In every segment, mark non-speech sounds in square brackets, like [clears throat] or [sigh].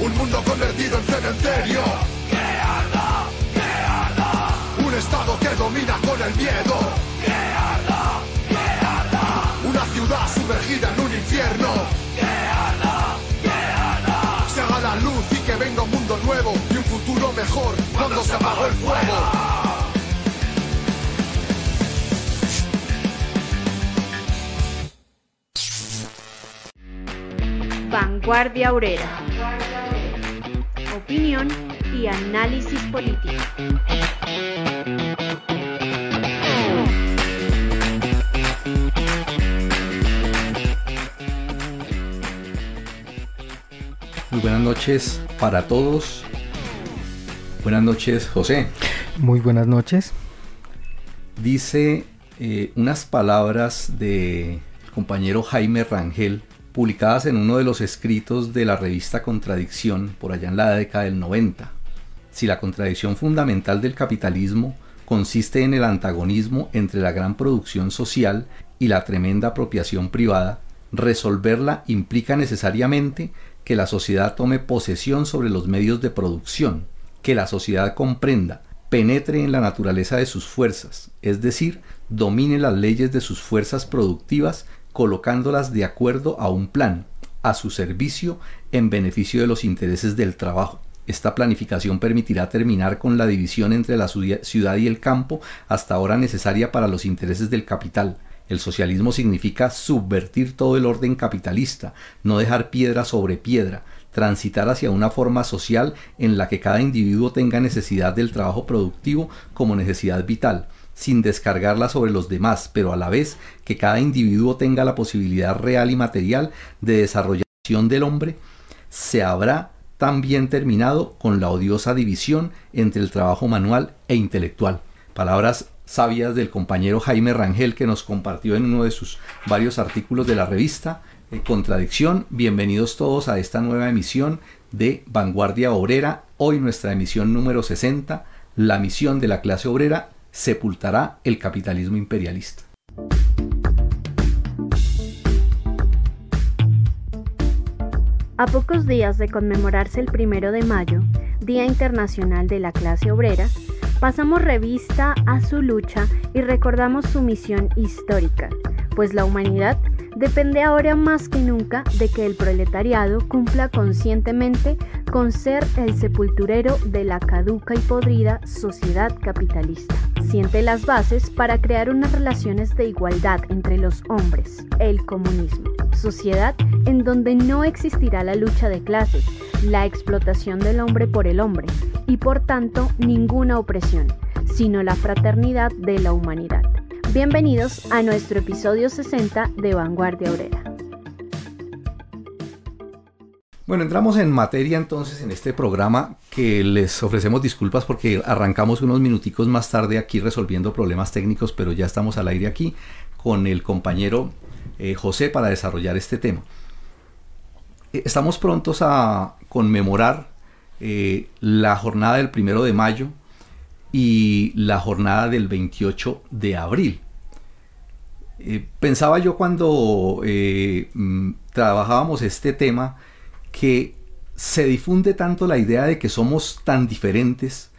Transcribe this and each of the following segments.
Un mundo convertido en cementerio. ¡Que arda! ¡Que arda! Un estado que domina con el miedo. ¡Que arda! ¡Que arda! Una ciudad sumergida en un infierno. ¡Que arda! ¡Que arda! Se haga la luz y que venga un mundo nuevo y un futuro mejor cuando se apagó el fuego. Vanguardia Obrera. Opinión y análisis político. Muy buenas noches para todos. Buenas noches, José. Muy buenas noches. Dice eh, unas palabras de compañero Jaime Rangel, publicadas en uno de los escritos de la revista Contradicción por allá en la década del 90. Si la contradicción fundamental del capitalismo consiste en el antagonismo entre la gran producción social y la tremenda apropiación privada, resolverla implica necesariamente que la sociedad tome posesión sobre los medios de producción, que la sociedad comprenda, penetre en la naturaleza de sus fuerzas, es decir, domine las leyes de sus fuerzas productivas colocándolas de acuerdo a un plan, a su servicio en beneficio de los intereses del trabajo. Esta planificación permitirá terminar con la división entre la ciudad y el campo hasta ahora necesaria para los intereses del capital. El socialismo significa subvertir todo el orden capitalista, no dejar piedra sobre piedra, transitar hacia una forma social en la que cada individuo tenga necesidad del trabajo productivo como necesidad vital, sin descargarla sobre los demás, pero a la vez que cada individuo tenga la posibilidad real y material de desarrollación del hombre, se habrá también terminado con la odiosa división entre el trabajo manual e intelectual. Palabras sabias del compañero Jaime Rangel que nos compartió en uno de sus varios artículos de la revista eh, Contradicción. Bienvenidos todos a esta nueva emisión de Vanguardia Obrera. Hoy nuestra emisión número 60, la misión de la clase obrera sepultará el capitalismo imperialista. A pocos días de conmemorarse el primero de mayo, Día Internacional de la Clase Obrera, pasamos revista a su lucha y recordamos su misión histórica, pues la humanidad depende ahora más que nunca de que el proletariado cumpla conscientemente con ser el sepulturero de la caduca y podrida sociedad capitalista. Siente las bases para crear unas relaciones de igualdad entre los hombres, el comunismo, sociedad en donde no existirá la lucha de clases, la explotación del hombre por el hombre y por tanto ninguna opresión, sino la fraternidad de la humanidad. Bienvenidos a nuestro episodio 60 de Vanguardia Obrera. Bueno, entramos en materia entonces en este programa que les ofrecemos disculpas porque arrancamos unos minuticos más tarde aquí resolviendo problemas técnicos, pero ya estamos al aire aquí con el compañero eh, José para desarrollar este tema. Eh, estamos prontos a conmemorar eh, la jornada del primero de mayo y la jornada del 28 de abril. Pensaba yo cuando mm, trabajábamos este tema que se difunde tanto la idea de que somos tan diferentes,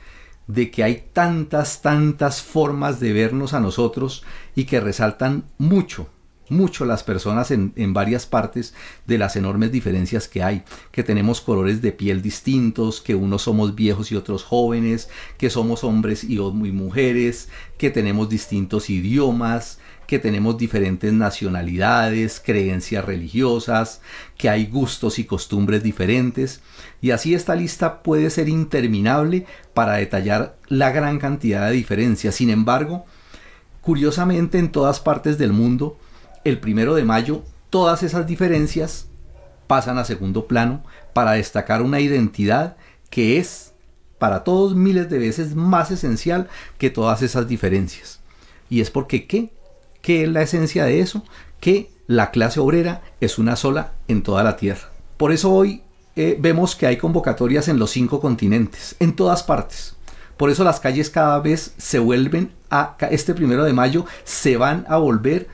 de que hay tantas, tantas formas de vernos a nosotros y que resaltan mucho mucho las personas en, varias partes de las enormes diferencias que hay, que tenemos colores de piel distintos, que unos somos viejos y otros jóvenes, que somos hombres y, y mujeres, que tenemos distintos idiomas, que tenemos diferentes nacionalidades, creencias religiosas, que hay gustos y costumbres diferentes, y así esta lista puede ser interminable para detallar la gran cantidad de diferencias. Sin embargo, curiosamente en todas partes del mundo, el primero de mayo todas esas diferencias pasan a segundo plano para destacar una identidad que es para todos miles de veces más esencial que todas esas diferencias. Y es porque ¿qué? ¿Qué es la esencia de eso? Que la clase obrera es una sola en toda la tierra. Por eso hoy eh, vemos que hay convocatorias en los cinco continentes, en todas partes. Por eso las calles cada vez se vuelven a, este primero de mayo, se van a volver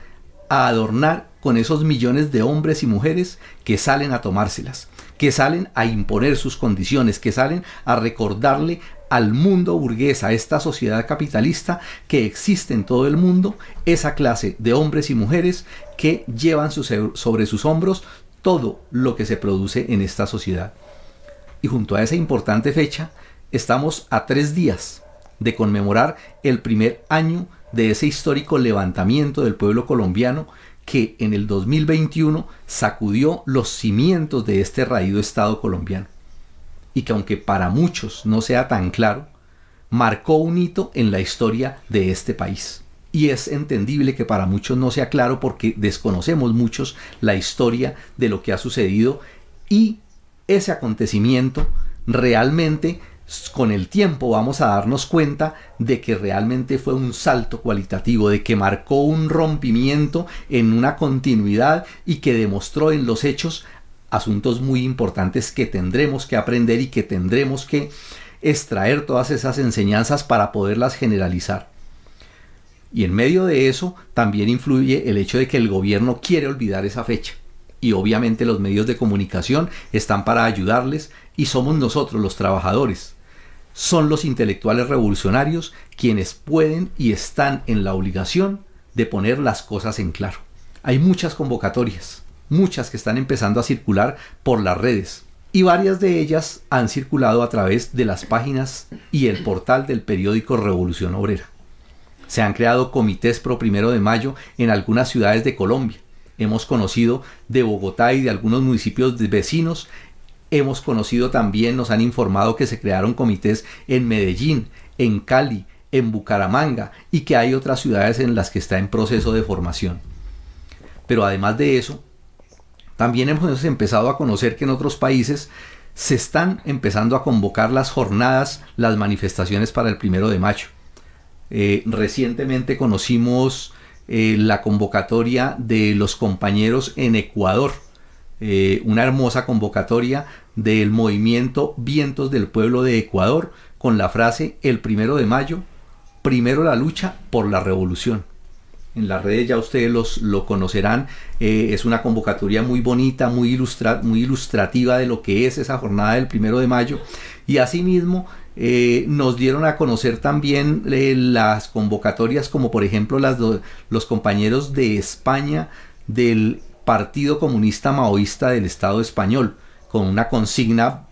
a adornar con esos millones de hombres y mujeres que salen a tomárselas, que salen a imponer sus condiciones, que salen a recordarle al mundo burgués, a esta sociedad capitalista que existe en todo el mundo, esa clase de hombres y mujeres que llevan sobre sus hombros todo lo que se produce en esta sociedad. Y junto a esa importante fecha, estamos a tres días de conmemorar el primer año de ese histórico levantamiento del pueblo colombiano que en el 2021 sacudió los cimientos de este raído Estado colombiano y que aunque para muchos no sea tan claro, marcó un hito en la historia de este país. Y es entendible que para muchos no sea claro porque desconocemos muchos la historia de lo que ha sucedido y ese acontecimiento realmente con el tiempo vamos a darnos cuenta de que realmente fue un salto cualitativo, de que marcó un rompimiento en una continuidad y que demostró en los hechos asuntos muy importantes que tendremos que aprender y que tendremos que extraer todas esas enseñanzas para poderlas generalizar. Y en medio de eso también influye el hecho de que el gobierno quiere olvidar esa fecha. Y obviamente los medios de comunicación están para ayudarles y somos nosotros los trabajadores son los intelectuales revolucionarios quienes pueden y están en la obligación de poner las cosas en claro. Hay muchas convocatorias, muchas que están empezando a circular por las redes y varias de ellas han circulado a través de las páginas y el portal del periódico Revolución Obrera. Se han creado comités pro primero de mayo en algunas ciudades de Colombia. Hemos conocido de Bogotá y de algunos municipios vecinos Hemos conocido también, nos han informado que se crearon comités en Medellín, en Cali, en Bucaramanga y que hay otras ciudades en las que está en proceso de formación. Pero además de eso, también hemos empezado a conocer que en otros países se están empezando a convocar las jornadas, las manifestaciones para el primero de mayo. Eh, recientemente conocimos eh, la convocatoria de los compañeros en Ecuador eh, una hermosa convocatoria del movimiento Vientos del Pueblo de Ecuador con la frase el primero de mayo, primero la lucha por la revolución. En las redes ya ustedes los, lo conocerán, eh, es una convocatoria muy bonita, muy, ilustra, muy ilustrativa de lo que es esa jornada del primero de mayo. Y asimismo eh, nos dieron a conocer también las convocatorias como por ejemplo las los compañeros de España del Partido Comunista Maoísta del Estado español, con una consigna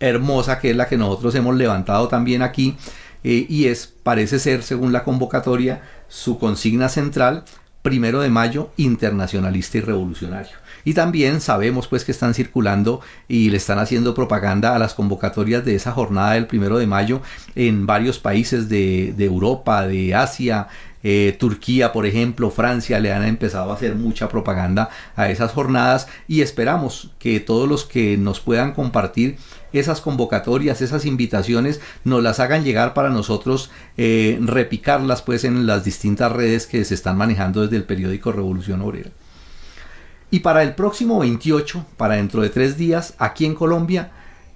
hermosa que es la que nosotros hemos levantado también aquí, eh, y es, parece ser, según la convocatoria, su consigna central, primero de mayo, internacionalista y revolucionario. Y también sabemos pues que están circulando y le están haciendo propaganda a las convocatorias de esa jornada del primero de mayo en varios países de, Europa, de Asia, eh, Turquía, por ejemplo, Francia, le han empezado a hacer mucha propaganda a esas jornadas y esperamos que todos los que nos puedan compartir esas convocatorias, esas invitaciones, nos las hagan llegar para nosotros eh, repicarlas pues en las distintas redes que se están manejando desde el periódico Revolución Obrera. Y para el próximo 28, para dentro de tres días, aquí en Colombia,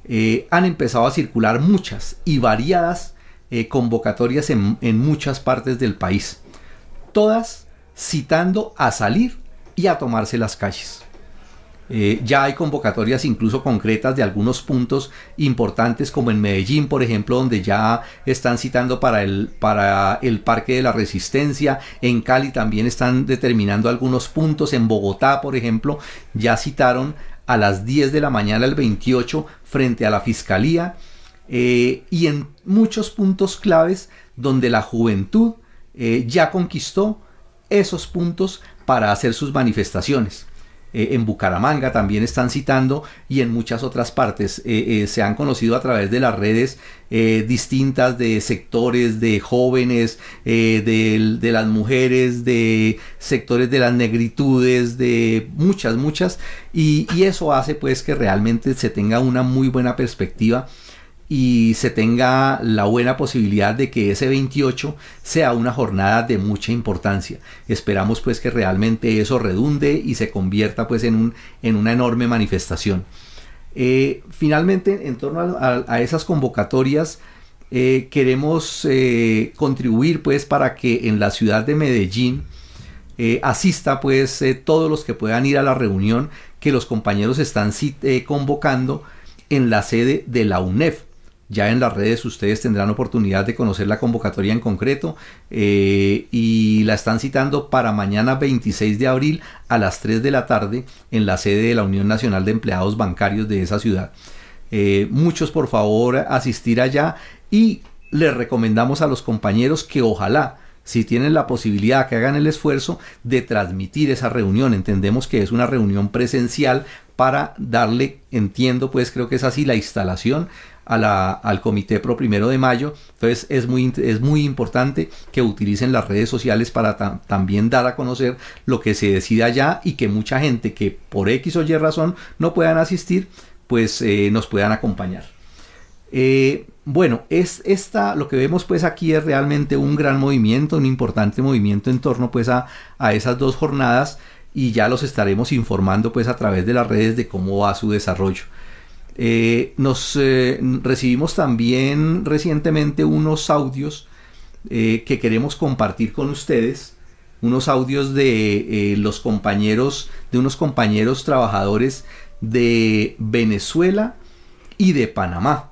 eh, han empezado a circular muchas y variadas eh, convocatorias en, muchas partes del país, todas citando a salir y a tomarse las calles. Eh, ya hay convocatorias incluso concretas de algunos puntos importantes como en Medellín, por ejemplo, donde ya están citando para el, para el Parque de la Resistencia. En Cali también están determinando algunos puntos. En Bogotá, por ejemplo, ya citaron a las 10 de la mañana el 28 frente a la Fiscalía eh, y en muchos puntos claves donde la juventud eh, ya conquistó esos puntos para hacer sus manifestaciones. Eh, en Bucaramanga también están citando y en muchas otras partes. Se han conocido a través de las redes distintas de sectores de jóvenes, de, las mujeres, de sectores de las negritudes, de muchas, muchas. Y, y eso hace pues que realmente se tenga una muy buena perspectiva y se tenga la buena posibilidad de que ese 28 sea una jornada de mucha importancia. Esperamos pues que realmente eso redunde y se convierta pues en, un, en una enorme manifestación. Eh, finalmente, en torno a, esas convocatorias, eh, queremos eh, contribuir pues para que en la ciudad de Medellín asista pues todos los que puedan ir a la reunión que los compañeros están convocando en la sede de la UNEF. Ya en las redes ustedes tendrán oportunidad de conocer la convocatoria en concreto y la están citando para mañana 26 de abril a las 3 de la tarde en la sede de la Unión Nacional de Empleados Bancarios de esa ciudad. muchos por favor asistir allá y les recomendamos a los compañeros que ojalá si tienen la posibilidad que hagan el esfuerzo de transmitir esa reunión. Entendemos que es una reunión presencial para darle, entiendo pues creo que es así la instalación a al comité pro primero de mayo. Entonces es muy, es muy importante que utilicen las redes sociales para también dar a conocer lo que se decida allá y que mucha gente que por X o Y razón no puedan asistir, pues eh, nos puedan acompañar. Eh, bueno, es esta, lo que vemos pues aquí es realmente un gran movimiento, un importante movimiento en torno pues a, esas dos jornadas y ya los estaremos informando pues a través de las redes de cómo va su desarrollo. Eh, nos eh, recibimos también recientemente unos audios que queremos compartir con ustedes, unos audios de los compañeros, de unos compañeros trabajadores de Venezuela y de Panamá.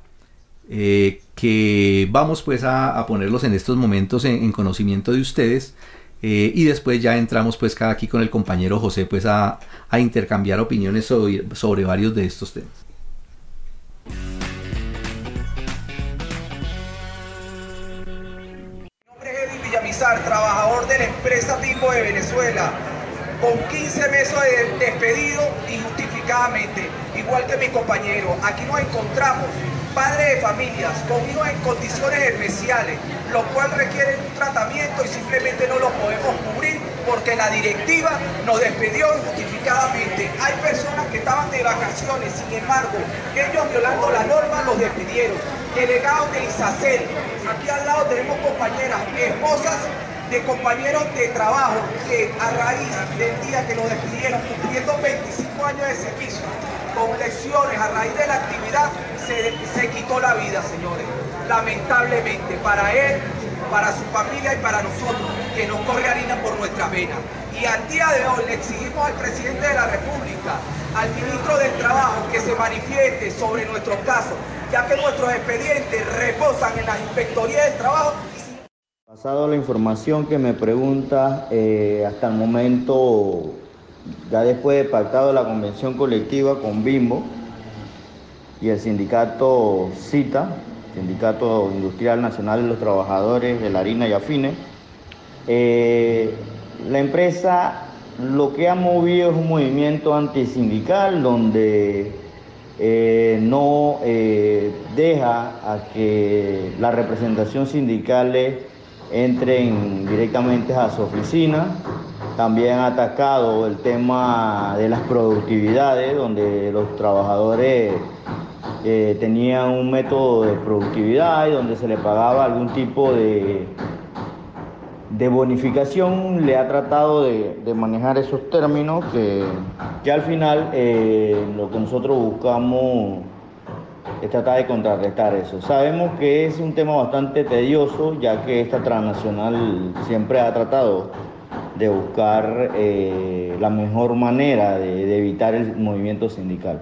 Eh, que vamos pues a, ponerlos en estos momentos en, conocimiento de ustedes eh, y después ya entramos pues cada aquí con el compañero José pues a, intercambiar opiniones sobre varios de estos temas. Mi nombre es Eddie Villamizar, trabajador de la empresa Tipo de Venezuela, con 15 meses de despedido injustificadamente, igual que mi compañero. Aquí nos encontramos padres de familias con hijos en condiciones especiales, lo cual requieren un tratamiento y simplemente no lo podemos cubrir porque la directiva nos despidió injustificadamente. Hay personas que estaban de vacaciones, sin embargo, ellos violando la norma los despidieron. Delegados de ISACEL, aquí al lado tenemos compañeras, esposas de compañeros de trabajo que a raíz del día que los despidieron, cumpliendo 25 años de servicio, con lesiones a raíz de la actividad, se, quitó la vida, señores. Lamentablemente, para él, para su familia y para nosotros, que nos corre harina por nuestras venas. Y al día de hoy le exigimos al presidente de la República, al ministro del Trabajo, que se manifieste sobre nuestros casos, ya que nuestros expedientes reposan en las inspectorías del trabajo. Pasado la información que me pregunta, eh, hasta el momento, ya después de pactado la convención colectiva con Bimbo, y el sindicato CITA, Sindicato Industrial Nacional de los Trabajadores de la Harina y Afines. Eh, la empresa lo que ha movido es un movimiento antisindical donde eh, no eh, deja a que la representación sindical entren directamente a su oficina. También ha atacado el tema de las productividades, donde los trabajadores eh, tenía un método de productividad y donde se le pagaba algún tipo de, de bonificación, le ha tratado de, manejar esos términos que, que al final eh, lo que nosotros buscamos es tratar de contrarrestar eso. Sabemos que es un tema bastante tedioso, ya que esta transnacional siempre ha tratado de buscar eh, la mejor manera de evitar el movimiento sindical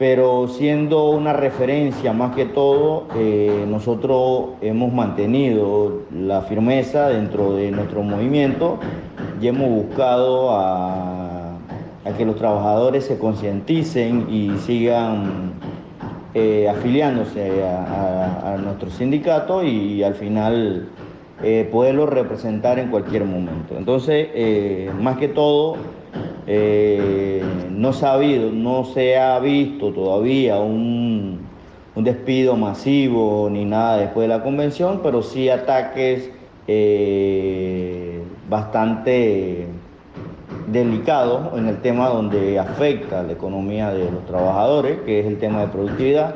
pero siendo una referencia más que todo, eh, nosotros hemos mantenido la firmeza dentro de nuestro movimiento y hemos buscado a, que los trabajadores se concienticen y sigan eh, afiliándose a, nuestro sindicato y, al final eh, poderlo representar en cualquier momento. Entonces, más que todo, eh, no se ha habido, no se ha visto todavía un, despido masivo ni nada después de la convención, pero sí ataques eh, bastante delicados en el tema donde afecta la economía de los trabajadores, que es el tema de productividad,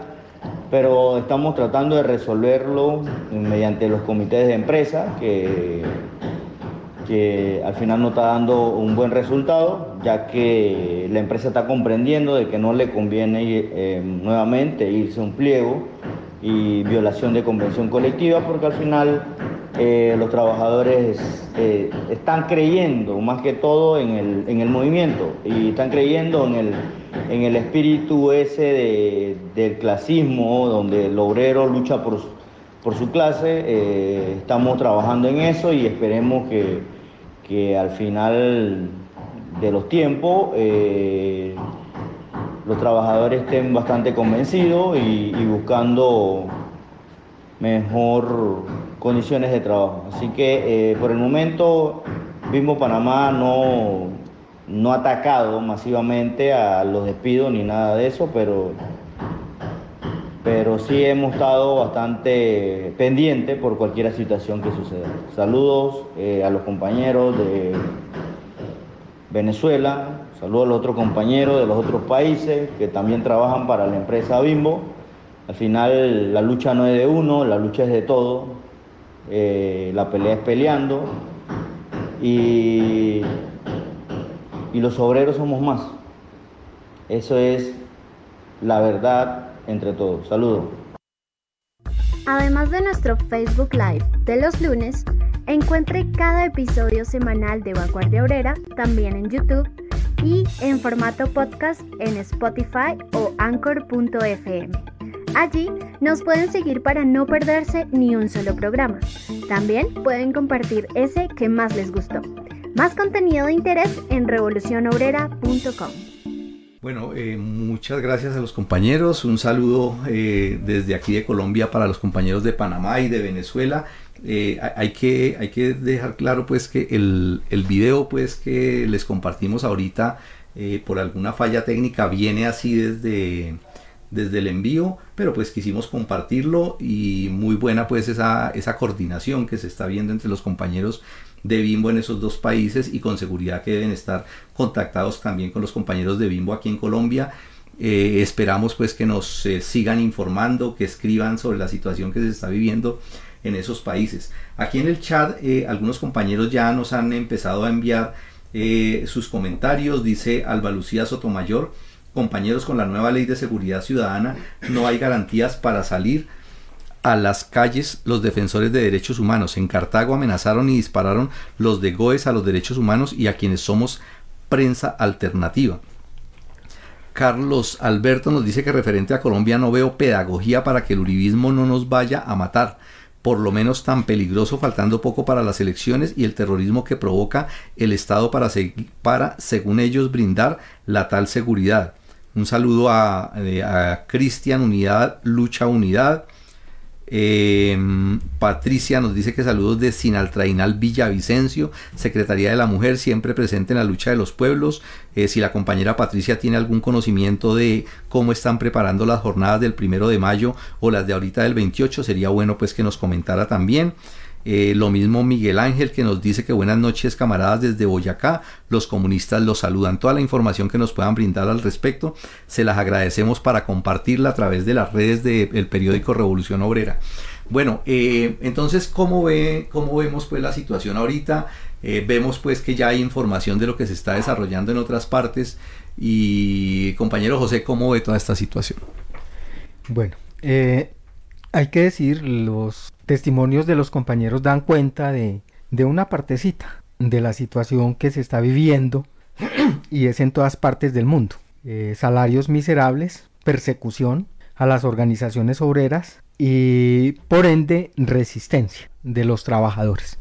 pero estamos tratando de resolverlo mediante los comités de empresa que que al final no está dando un buen resultado, ya que la empresa está comprendiendo de que no le conviene eh, nuevamente irse a un pliego y violación de convención colectiva, porque al final eh, los trabajadores eh, están creyendo más que todo en el, en el, movimiento y están creyendo en el, en el espíritu ese de, del clasismo, donde el obrero lucha por, por su clase. Eh, estamos trabajando en eso y esperemos que, que al final de los tiempos los trabajadores estén bastante convencidos y, buscando mejor condiciones de trabajo. Así que eh, por el momento Bimbo Panamá no, no ha atacado masivamente a los despidos ni nada de eso, pero, pero sí hemos estado bastante pendientes por cualquier situación que suceda. Saludos eh, a los compañeros de Venezuela, saludos a los otros compañeros de los otros países que también trabajan para la empresa Bimbo. Al final la lucha no es de uno, la lucha es de todos. Eh, la pelea es peleando y, y los obreros somos más. Eso es la verdad entre todos. Saludos. Además de nuestro Facebook Live de los lunes, encuentre cada episodio semanal de Vanguardia Obrera también en YouTube y en formato podcast en Spotify o anchor.fm. Allí nos pueden seguir para no perderse ni un solo programa. También pueden compartir ese que más les gustó. Más contenido de interés en revolucionobrera.com. Bueno, eh, muchas gracias a los compañeros. Un saludo eh, desde aquí de Colombia para los compañeros de Panamá y de Venezuela. Eh, hay, que, hay que dejar claro pues que el, el video pues que les compartimos ahorita por alguna falla técnica viene así desde desde el envío, pero pues quisimos compartirlo y muy buena pues esa, esa coordinación que se está viendo entre los compañeros de Bimbo en esos dos países y con seguridad que deben estar contactados también con los compañeros de Bimbo aquí en Colombia. Eh, esperamos pues que nos eh, sigan informando, que escriban sobre la situación que se está viviendo en esos países. Aquí en el chat eh, algunos compañeros ya nos han empezado a enviar sus comentarios, dice Alba Lucía Sotomayor compañeros, con la nueva ley de seguridad ciudadana no hay garantías para salir a las calles los defensores de derechos humanos. En Cartago amenazaron y dispararon los de Goes a los derechos humanos y a quienes somos prensa alternativa. Carlos Alberto nos dice que referente a Colombia no veo pedagogía para que el uribismo no nos vaya a matar, por lo menos tan peligroso faltando poco para las elecciones y el terrorismo que provoca el Estado para, para según ellos, brindar la tal seguridad. Un saludo a, a Cristian Unidad, Lucha Unidad. Eh, Patricia nos dice que saludos de Sinaltrainal Villavicencio, Secretaría de la Mujer, siempre presente en la lucha de los pueblos. Eh, si la compañera Patricia tiene algún conocimiento de cómo están preparando las jornadas del primero de mayo o las de ahorita del 28, sería bueno pues que nos comentara también. Eh, lo mismo Miguel Ángel que nos dice que buenas noches camaradas desde Boyacá. Los comunistas los saludan. Toda la información que nos puedan brindar al respecto se las agradecemos para compartirla a través de las redes del periódico Revolución Obrera. Bueno, eh, entonces, ¿cómo, ve, ¿cómo vemos pues la situación ahorita? Eh, vemos pues que ya hay información de lo que se está desarrollando en otras partes. Y compañero José, ¿cómo ve toda esta situación? Bueno, hay que decir, los testimonios de los compañeros dan cuenta de, una partecita de la situación que se está viviendo [clears throat] y es en todas partes del mundo. Eh, salarios miserables, persecución a las organizaciones obreras y por ende resistencia de los trabajadores.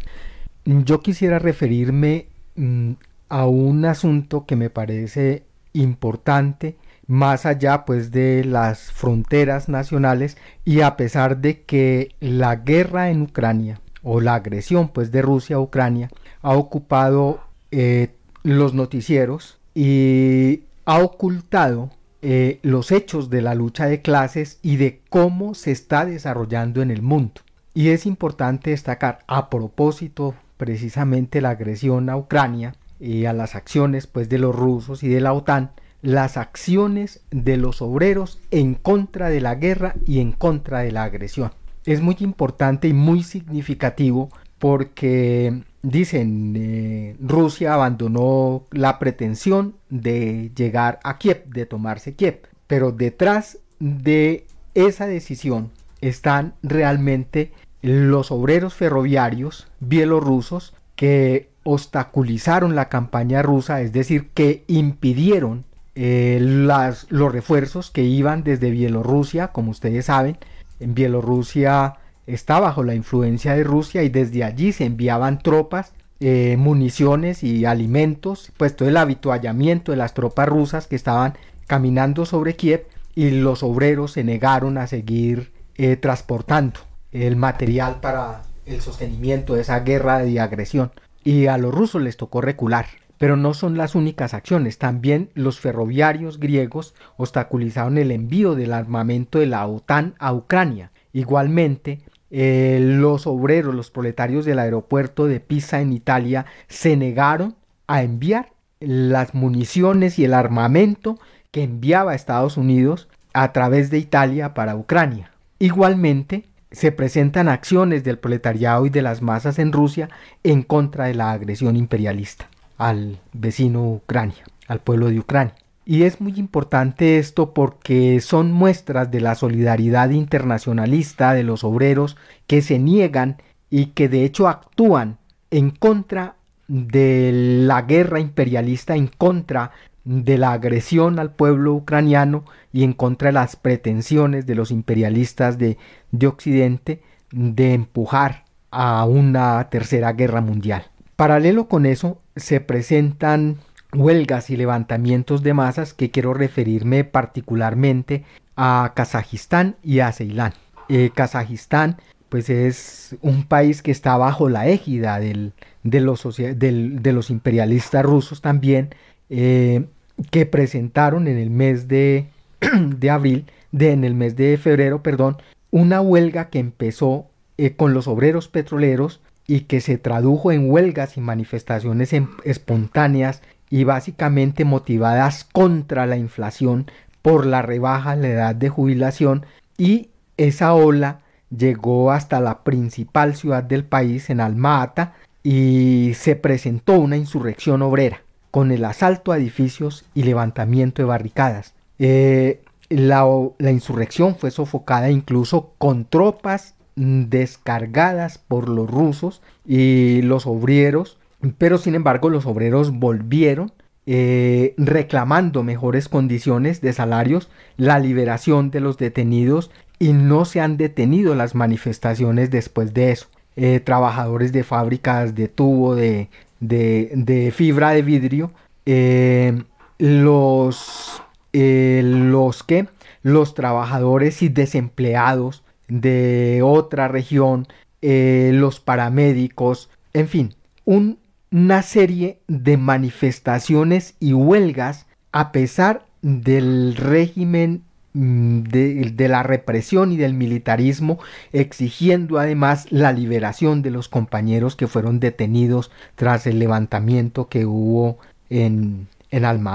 Yo quisiera referirme mm, a un asunto que me parece importante más allá pues de las fronteras nacionales y a pesar de que la guerra en Ucrania o la agresión pues de Rusia a Ucrania ha ocupado eh, los noticieros y ha ocultado eh, los hechos de la lucha de clases y de cómo se está desarrollando en el mundo. Y es importante destacar a propósito precisamente la agresión a Ucrania y a las acciones pues de los rusos y de la OTAN las acciones de los obreros en contra de la guerra y en contra de la agresión. Es muy importante y muy significativo porque dicen eh, Rusia abandonó la pretensión de llegar a Kiev, de tomarse Kiev, pero detrás de esa decisión están realmente los obreros ferroviarios bielorrusos que obstaculizaron la campaña rusa, es decir, que impidieron eh, los refuerzos que iban desde Bielorrusia, como ustedes saben, en Bielorrusia está bajo la influencia de Rusia y desde allí se enviaban tropas, eh, municiones y alimentos, pues todo el habituallamiento de las tropas rusas que estaban caminando sobre Kiev y los obreros se negaron a seguir eh, transportando el material para el sostenimiento de esa guerra de agresión. Y a los rusos les tocó recular. Pero no son las únicas acciones. También los ferroviarios griegos obstaculizaron el envío del armamento de la OTAN a Ucrania. Igualmente, eh, los obreros, los proletarios del aeropuerto de Pisa en Italia se negaron a enviar las municiones y el armamento que enviaba a Estados Unidos a través de Italia para Ucrania. Igualmente, se presentan acciones del proletariado y de las masas en Rusia en contra de la agresión imperialista al vecino Ucrania, al pueblo de Ucrania. Y es muy importante esto porque son muestras de la solidaridad internacionalista de los obreros que se niegan y que de hecho actúan en contra de la guerra imperialista, en contra de la agresión al pueblo ucraniano y en contra de las pretensiones de los imperialistas de, de Occidente de empujar a una tercera guerra mundial. Paralelo con eso se presentan huelgas y levantamientos de masas que quiero referirme particularmente a Kazajistán y a Ceilán. Eh, Kazajistán pues es un país que está bajo la égida del, de, los, imperialistas rusos también eh, que presentaron en el mes de, [clears throat] de abril, de, en el mes de febrero, perdón, una huelga que empezó eh, con los obreros petroleros y que se tradujo en huelgas y manifestaciones em, espontáneas y básicamente motivadas contra la inflación por la rebaja en la edad de jubilación y esa ola llegó hasta la principal ciudad del país en Alma-Ata y se presentó una insurrección obrera con el asalto a edificios y levantamiento de barricadas. Eh, la, la, insurrección fue sofocada incluso con tropas descargadas por los rusos y los obreros, pero sin embargo los obreros volvieron eh, reclamando mejores condiciones de salarios, la liberación de los detenidos y no se han detenido las manifestaciones después de eso. Eh, trabajadores de fábricas de tubo, de, de, fibra de vidrio, eh, los, los que los trabajadores y desempleados de otra región, eh, los paramédicos, en fin, una serie de manifestaciones y huelgas a pesar del régimen mm, de, la represión y del militarismo, exigiendo además la liberación de los compañeros que fueron detenidos tras el levantamiento que hubo en, en.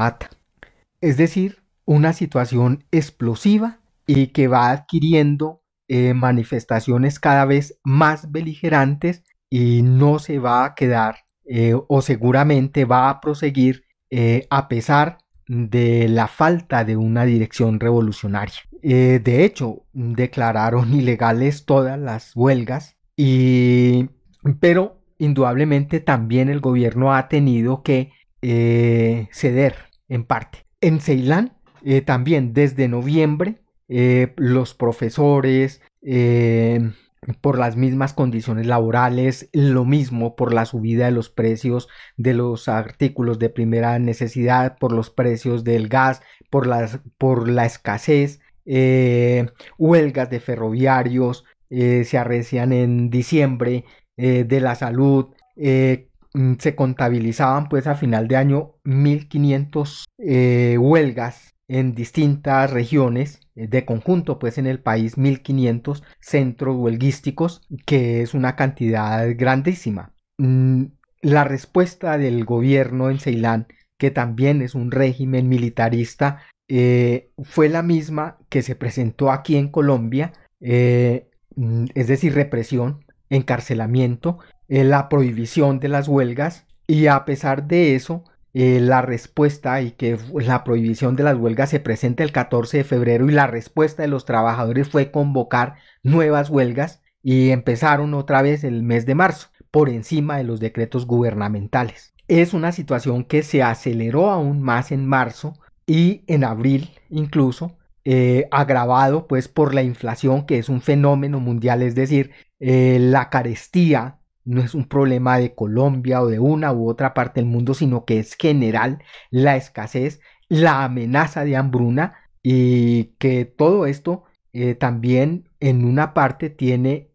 Es decir, una situación explosiva y que va adquiriendo eh, manifestaciones cada vez más beligerantes y no se va a quedar eh, o seguramente va a proseguir eh, a pesar de la falta de una dirección revolucionaria. de hecho, declararon [laughs] ilegales todas las huelgas y pero indudablemente también el gobierno ha tenido que ceder en parte. En Ceilán también desde noviembre eh, los profesores, eh, por las mismas condiciones laborales, lo mismo por la subida de los precios de los artículos de primera necesidad, por los precios del gas, por, las, por la escasez, eh, huelgas de ferroviarios, se arrecian en diciembre de la salud, mm, se contabilizaban pues a final de año 1500 huelgas en distintas regiones eh, de conjunto pues en el país 1500 centros huelguísticos que es una cantidad grandísima. Mm, la respuesta del gobierno en Ceilán que también es un régimen militarista eh, fue la misma que se presentó aquí en Colombia eh, mm, es decir represión encarcelamiento la prohibición de las huelgas y a pesar de eso eh, la respuesta y que la prohibición de las huelgas se presenta el 14 de febrero y la respuesta de los trabajadores fue convocar nuevas huelgas y empezaron otra vez el mes de marzo por encima de los decretos gubernamentales. Es una situación que se aceleró aún más en marzo y en abril incluso, eh, agravado pues por la inflación que es un fenómeno mundial, es decir, eh, la carestía no es un problema de Colombia o de una u otra parte del mundo, sino que es general la escasez, la amenaza de hambruna y que todo esto eh, también en una parte tiene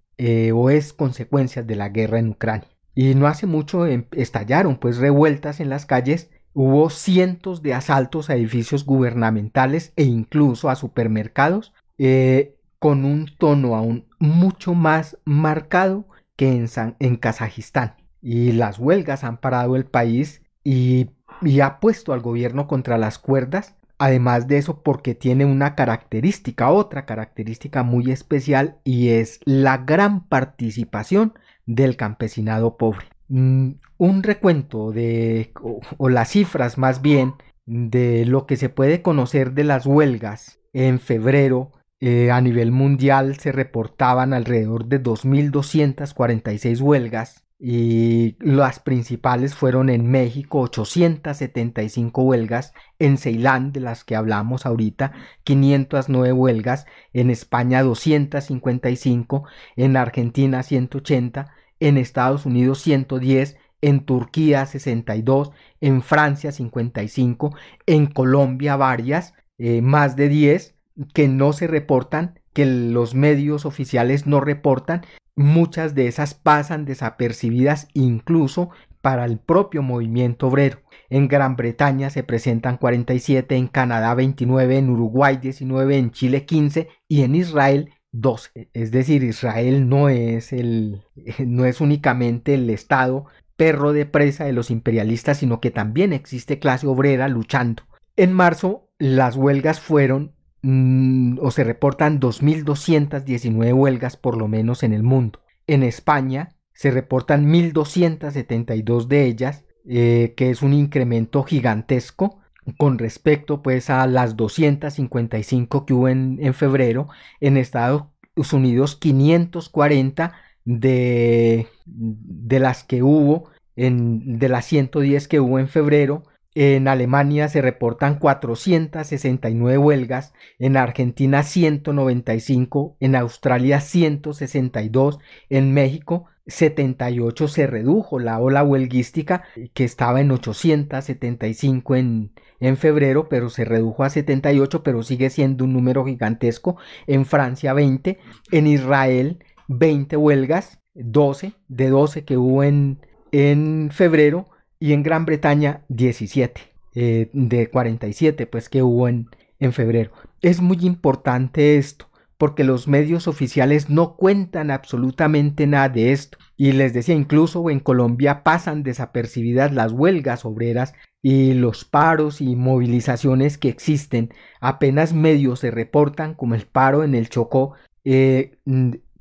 o es consecuencias de la guerra en Ucrania. Y no hace mucho em, estallaron pues revueltas en las calles, hubo cientos de asaltos a edificios gubernamentales e incluso a supermercados eh, con un tono aún mucho más marcado que en, en Kazajistán. Y las huelgas han parado el país y, y ha puesto al gobierno contra las cuerdas Además de eso, porque tiene una característica, otra característica muy especial y es la gran participación del campesinado pobre. Mm, un recuento de, o, las cifras más bien, de lo que se puede conocer de las huelgas en febrero eh, a nivel mundial se reportaban alrededor de 2.246 huelgas y las principales fueron en México 875 huelgas, en Ceilán de las que hablamos ahorita 509 huelgas, en España 255, en Argentina 180, en Estados Unidos 110, en Turquía 62, en Francia 55, en Colombia varias, eh, más de 10 que no se reportan, que los medios oficiales no reportan Muchas de esas pasan desapercibidas incluso para el propio movimiento obrero. En Gran Bretaña se presentan 47, en Canadá 29, en Uruguay 19, en Chile 15 y en Israel 12. Es decir, Israel no es el [laughs] no es únicamente el estado perro de presa de los imperialistas, sino que también existe clase obrera luchando. En marzo las huelgas fueron Mm, o se reportan 2.219 huelgas por lo menos en el mundo. En España se reportan 1.272 de ellas, eh, que es un incremento gigantesco con respecto pues a las 255 que hubo en, en febrero. En Estados Unidos 540 de, de las que hubo en, de las 110 que hubo en febrero en Alemania se reportan 469 huelgas, en Argentina 195, en Australia 162, en México 78 se redujo la ola huelguística que estaba en 875 en, en febrero, pero se redujo a 78, pero sigue siendo un número gigantesco. En Francia 20, en Israel 20 huelgas, 12 de 12 que hubo en, en febrero y en Gran Bretaña 17 eh, de 47 pues que hubo en, en febrero. Es muy importante esto porque los medios oficiales no cuentan absolutamente nada de esto. Y les decía, incluso en Colombia pasan desapercibidas las huelgas obreras y los paros y movilizaciones que existen. Apenas medios se reportan, como el paro en el Chocó, eh,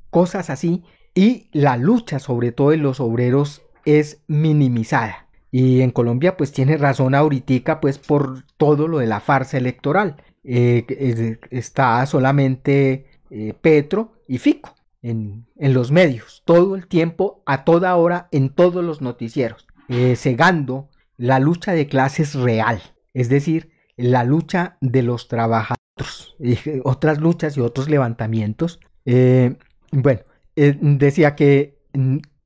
cosas así. Y la lucha, sobre todo de los obreros, es minimizada. Y en Colombia pues tiene razón ahorita pues por todo lo de la farsa electoral. Eh, está solamente eh, Petro y Fico en, los medios, todo el tiempo, a toda hora, en todos los noticieros, eh, cegando la lucha de clases real, es decir, la lucha de los trabajadores, otras luchas y otros levantamientos. bueno, decía que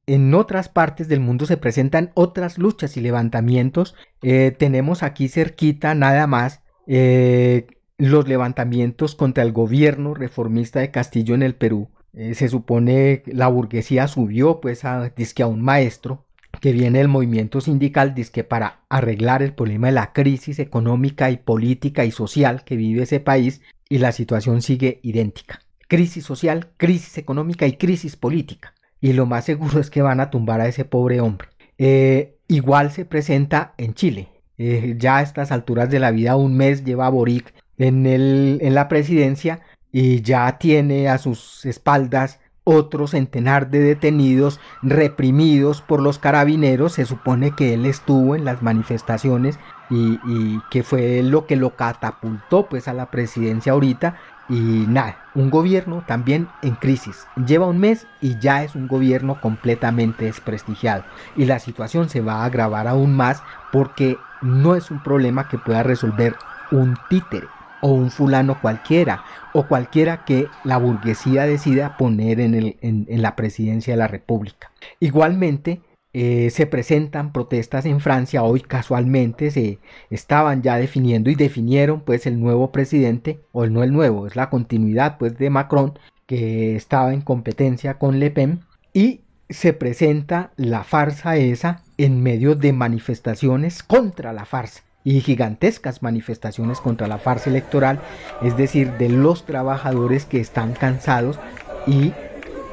en otras partes del mundo se presentan otras luchas y levantamientos. Eh, tenemos aquí cerquita nada más eh, los levantamientos contra el gobierno reformista de Castillo en el Perú. Eh, se supone la burguesía subió pues a, a un maestro que viene del movimiento sindical disque para arreglar el problema de la crisis económica y política y social que vive ese país y la situación sigue idéntica. Crisis social, crisis económica y crisis política y lo más seguro es que van a tumbar a ese pobre hombre. Eh, igual se presenta en Chile. Eh, ya a estas alturas de la vida, un mes lleva Boric en, el, en la presidencia y ya tiene a sus espaldas otro centenar de detenidos reprimidos por los carabineros. Se supone que él estuvo en las manifestaciones y, y, que fue lo que lo catapultó pues a la presidencia ahorita y nada, un gobierno también en crisis. Lleva un mes y ya es un gobierno completamente desprestigiado. Y la situación se va a agravar aún más porque no es un problema que pueda resolver un títere o un fulano cualquiera o cualquiera que la burguesía decida poner en, el, en la presidencia de la República. Igualmente, eh, se presentan protestas en Francia. Hoy casualmente se estaban ya definiendo y definieron pues el nuevo presidente, o el no el nuevo, es la continuidad pues de Macron que estaba en competencia con Le Pen y se presenta la farsa esa en medio de manifestaciones contra la farsa y gigantescas manifestaciones contra la farsa electoral, es decir, de los trabajadores que están cansados y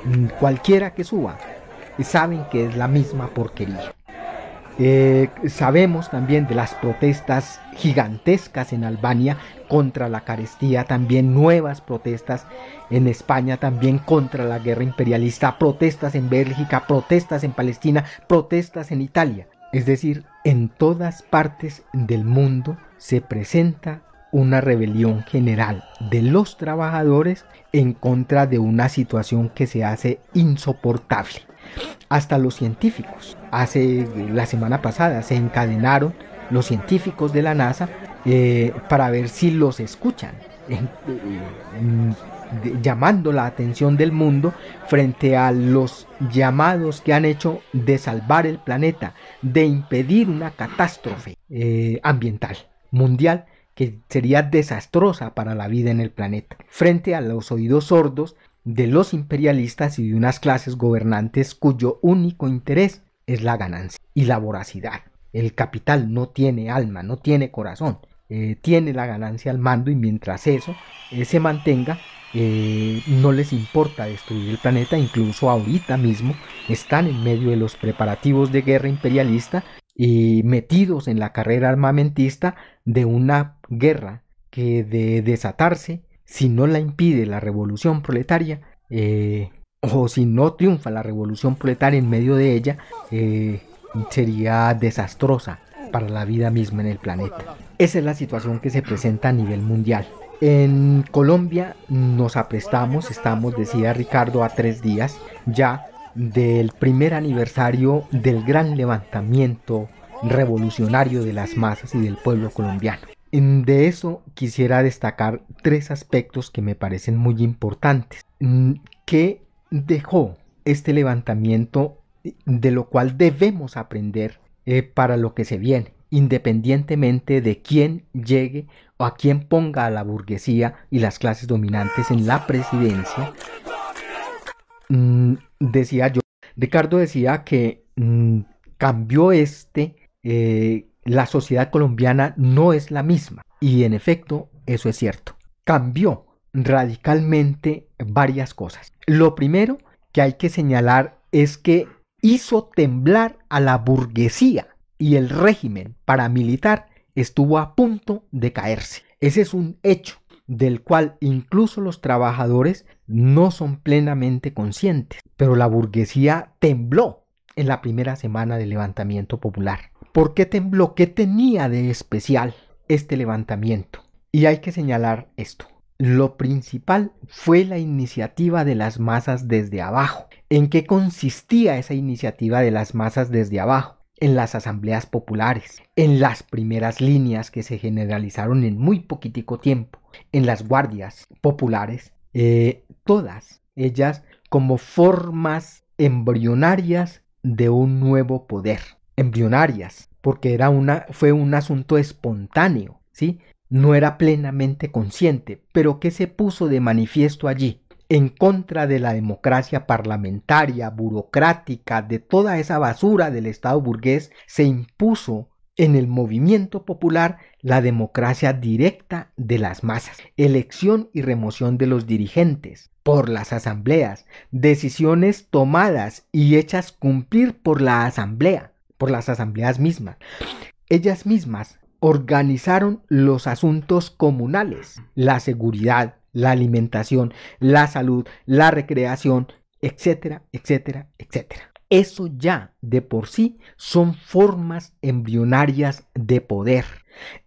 mm, cualquiera que suba saben que es la misma porquería. Eh, sabemos también de las protestas gigantescas en Albania contra la carestía, también nuevas protestas en España, también contra la guerra imperialista, protestas en Bélgica, protestas en Palestina, protestas en Italia. Es decir, en todas partes del mundo se presenta una rebelión general de los trabajadores en contra de una situación que se hace insoportable hasta los científicos. Hace la semana pasada se encadenaron los científicos de la NASA eh, para ver si los escuchan, llamando la atención del mundo frente a los llamados que han hecho de salvar el planeta, de impedir una catástrofe eh, ambiental mundial que sería desastrosa para la vida en el planeta, frente a los oídos sordos de los imperialistas y de unas clases gobernantes cuyo único interés es la ganancia y la voracidad. El capital no tiene alma, no tiene corazón, eh, tiene la ganancia al mando y mientras eso eh, se mantenga, eh, no les importa destruir el planeta, incluso ahorita mismo están en medio de los preparativos de guerra imperialista y metidos en la carrera armamentista de una guerra que de desatarse si no la impide la revolución proletaria, eh, o si no triunfa la revolución proletaria en medio de ella, eh, sería desastrosa para la vida misma en el planeta. Esa es la situación que se presenta a nivel mundial. En Colombia nos aprestamos, estamos, decía Ricardo, a tres días ya del primer aniversario del gran levantamiento revolucionario de las masas y del pueblo colombiano. De eso quisiera destacar tres aspectos que me parecen muy importantes. Mm, ¿Qué dejó este levantamiento de lo cual debemos aprender eh, para lo que se viene, independientemente de quién llegue o a quién ponga a la burguesía y las clases dominantes en la presidencia? Mm, decía yo, Ricardo decía que mm, cambió este eh, la sociedad colombiana no es la misma. Y en efecto, eso es cierto. Cambió radicalmente varias cosas. Lo primero que hay que señalar es que hizo temblar a la burguesía y el régimen paramilitar estuvo a punto de caerse. Ese es un hecho del cual incluso los trabajadores no son plenamente conscientes, pero la burguesía tembló en la primera semana del levantamiento popular. ¿Por qué tembló? ¿Qué tenía de especial este levantamiento? Y hay que señalar esto. Lo principal fue la iniciativa de las masas desde abajo. ¿En qué consistía esa iniciativa de las masas desde abajo? En las asambleas populares, en las primeras líneas que se generalizaron en muy poquitico tiempo, en las guardias populares, eh, todas ellas como formas embrionarias de un nuevo poder embrionarias, porque era una, fue un asunto espontáneo, ¿sí? No era plenamente consciente, pero ¿qué se puso de manifiesto allí? En contra de la democracia parlamentaria, burocrática, de toda esa basura del Estado burgués, se impuso en el movimiento popular la democracia directa de las masas, elección y remoción de los dirigentes por las asambleas, decisiones tomadas y hechas cumplir por la asamblea, por las asambleas mismas. Ellas mismas organizaron los asuntos comunales, la seguridad, la alimentación, la salud, la recreación, etcétera, etcétera, etcétera. Eso ya de por sí son formas embrionarias de poder.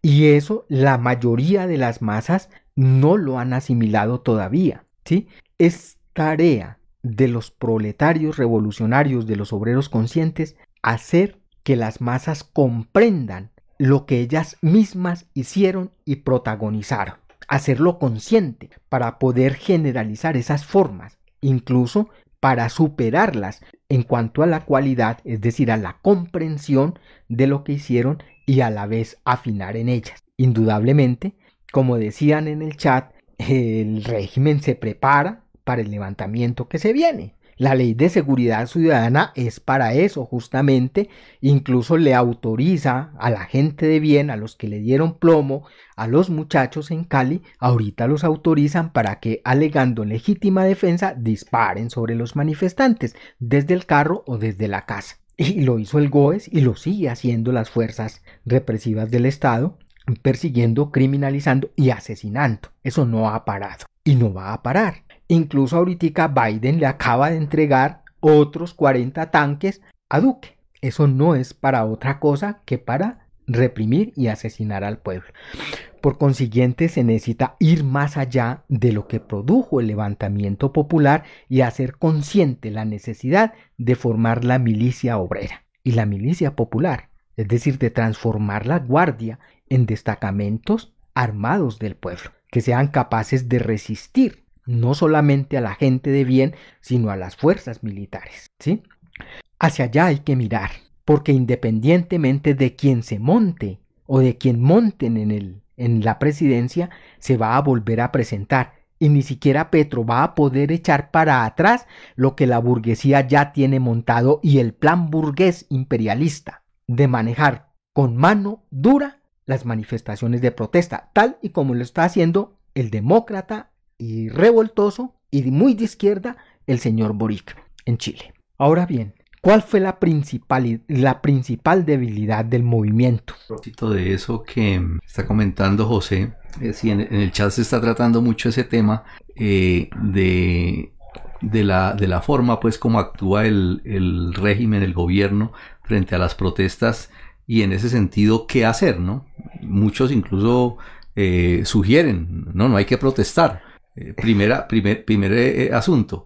Y eso la mayoría de las masas no lo han asimilado todavía. ¿sí? Es tarea de los proletarios revolucionarios, de los obreros conscientes, hacer que las masas comprendan lo que ellas mismas hicieron y protagonizaron. Hacerlo consciente para poder generalizar esas formas, incluso para superarlas en cuanto a la cualidad, es decir, a la comprensión de lo que hicieron y a la vez afinar en ellas. Indudablemente, como decían en el chat, el régimen se prepara para el levantamiento que se viene. La ley de seguridad ciudadana es para eso justamente, incluso le autoriza a la gente de bien, a los que le dieron plomo, a los muchachos en Cali, ahorita los autorizan para que, alegando legítima defensa, disparen sobre los manifestantes, desde el carro o desde la casa. Y lo hizo el GOES y lo sigue haciendo las fuerzas represivas del Estado, persiguiendo, criminalizando y asesinando. Eso no ha parado y no va a parar. Incluso ahorita Biden le acaba de entregar otros 40 tanques a Duque. Eso no es para otra cosa que para reprimir y asesinar al pueblo. Por consiguiente, se necesita ir más allá de lo que produjo el levantamiento popular y hacer consciente la necesidad de formar la milicia obrera y la milicia popular, es decir, de transformar la guardia en destacamentos armados del pueblo, que sean capaces de resistir no solamente a la gente de bien, sino a las fuerzas militares. ¿sí? Hacia allá hay que mirar, porque independientemente de quien se monte o de quien monten en, el, en la presidencia, se va a volver a presentar. Y ni siquiera Petro va a poder echar para atrás lo que la burguesía ya tiene montado y el plan burgués imperialista de manejar con mano dura las manifestaciones de protesta, tal y como lo está haciendo el demócrata y revoltoso y muy de izquierda el señor Boric en Chile. Ahora bien, ¿cuál fue la principal, la principal debilidad del movimiento? A de eso que está comentando José, eh, en, el chat se está tratando mucho ese tema eh, de, de, la, de la forma pues como actúa el, el régimen, el gobierno frente a las protestas y en ese sentido qué hacer, ¿no? Muchos incluso eh, sugieren, no, no hay que protestar. Eh, primera, primer, primer eh, asunto,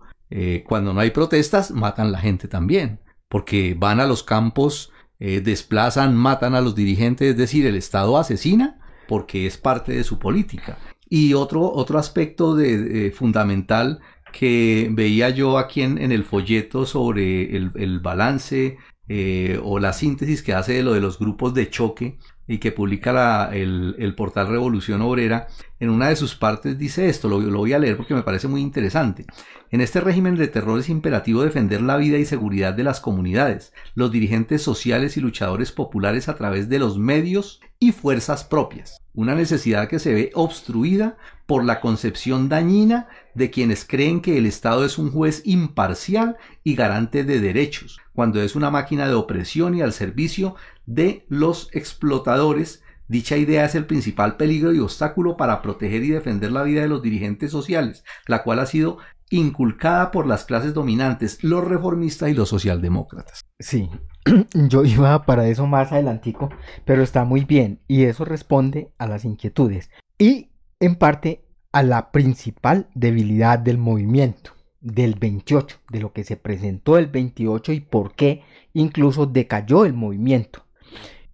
cuando no hay protestas, matan la gente también, porque van a los campos, desplazan, matan a los dirigentes, es decir, el Estado asesina porque es parte de su política. Y otro, otro aspecto de, fundamental que veía yo aquí en, en el folleto sobre el, el balance eh, o la síntesis que hace de lo de los grupos de choque y que publica el, portal Revolución Obrera, en una de sus partes dice esto, lo, lo, voy a leer porque me parece muy interesante. En este régimen de terror es imperativo defender la vida y seguridad de las comunidades, los dirigentes sociales y luchadores populares a través de los medios y fuerzas propias, una necesidad que se ve obstruida por la concepción dañina de quienes creen que el Estado es un juez imparcial y garante de derechos, cuando es una máquina de opresión y al servicio de los explotadores, dicha idea es el principal peligro y obstáculo para proteger y defender la vida de los dirigentes sociales, la cual ha sido inculcada por las clases dominantes, los reformistas y los socialdemócratas. Sí, [clears throat] yo iba para eso más adelantico, pero está muy bien y eso responde a las inquietudes y en parte a la principal debilidad del movimiento del 28, de lo que se presentó el 28 y por qué incluso decayó el movimiento.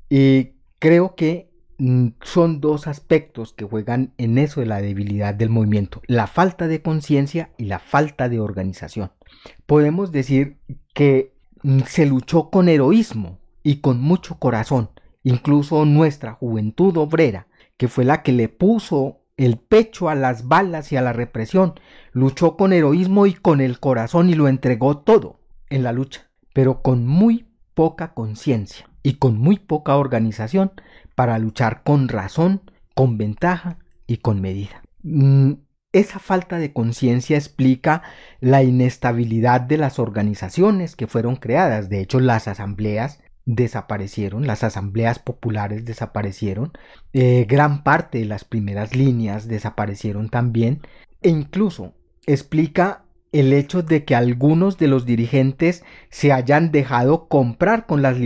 Y creo que mm, son dos aspectos que juegan en eso de la debilidad del movimiento, la falta de conciencia y la falta de organización. Podemos decir que mm, se luchó con heroísmo y con mucho corazón, incluso nuestra juventud obrera, que fue la que le puso el pecho a las balas y a la represión, luchó con heroísmo y con el corazón y lo entregó todo en la lucha, pero con muy poca conciencia y con muy poca organización para luchar con razón, con ventaja y con medida. Mm, esa falta de conciencia explica la inestabilidad de las organizaciones que fueron creadas. De hecho, las asambleas desaparecieron, las asambleas populares desaparecieron, eh, gran parte de las primeras líneas desaparecieron también, e incluso explica el hecho de que algunos de los dirigentes se hayan dejado comprar con las,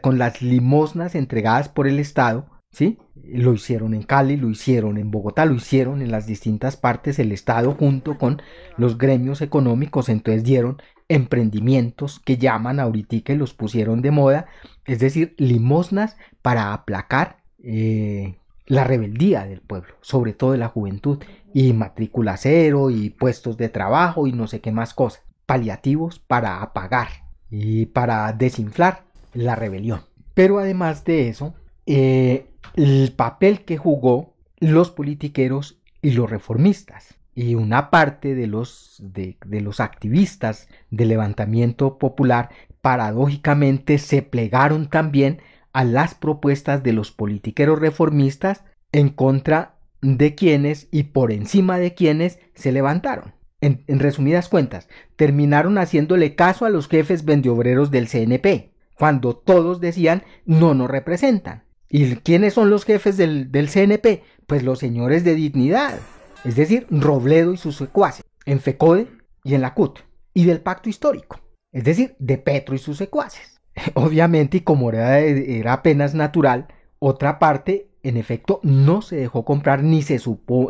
con las limosnas entregadas por el Estado, ¿sí? Lo hicieron en Cali, lo hicieron en Bogotá, lo hicieron en las distintas partes del Estado junto con los gremios económicos, entonces dieron emprendimientos que llaman ahorita y los pusieron de moda, es decir, limosnas para aplacar eh, la rebeldía del pueblo, sobre todo de la juventud, y matrícula cero, y puestos de trabajo, y no sé qué más cosas, paliativos para apagar y para desinflar la rebelión. Pero además de eso, eh, el papel que jugó los politiqueros y los reformistas. Y una parte de los, de, de los activistas del levantamiento popular paradójicamente se plegaron también a las propuestas de los politiqueros reformistas en contra de quienes y por encima de quienes se levantaron. En, resumidas cuentas, terminaron haciéndole caso a los jefes vendiobreros del CNP, cuando todos decían no nos representan. ¿Y quiénes son los jefes del, del CNP? Pues los señores de dignidad, es decir, Robledo y sus secuaces, en FECODE y en la CUT, y del pacto histórico, es decir, de Petro y sus secuaces. [laughs] Obviamente, y como era, apenas natural, otra parte, en efecto, no se dejó comprar ni se,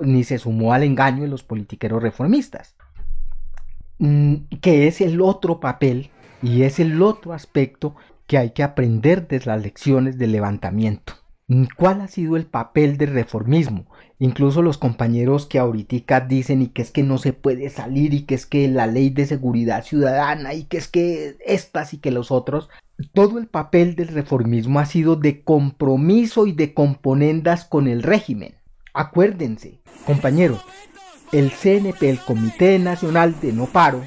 ni se sumó al engaño de los politiqueros reformistas. Mm, que es el otro papel y es el otro aspecto que hay que aprender de las lecciones del levantamiento. ¿Cuál ha sido el papel del reformismo? Incluso los compañeros que ahorita dicen y que es que no se puede salir y que es que la ley de seguridad ciudadana y que es que estas y que los otros, todo el papel del reformismo ha sido de compromiso y de componendas con el régimen. Acuérdense, compañeros, el CNP, el Comité Nacional de No Paro,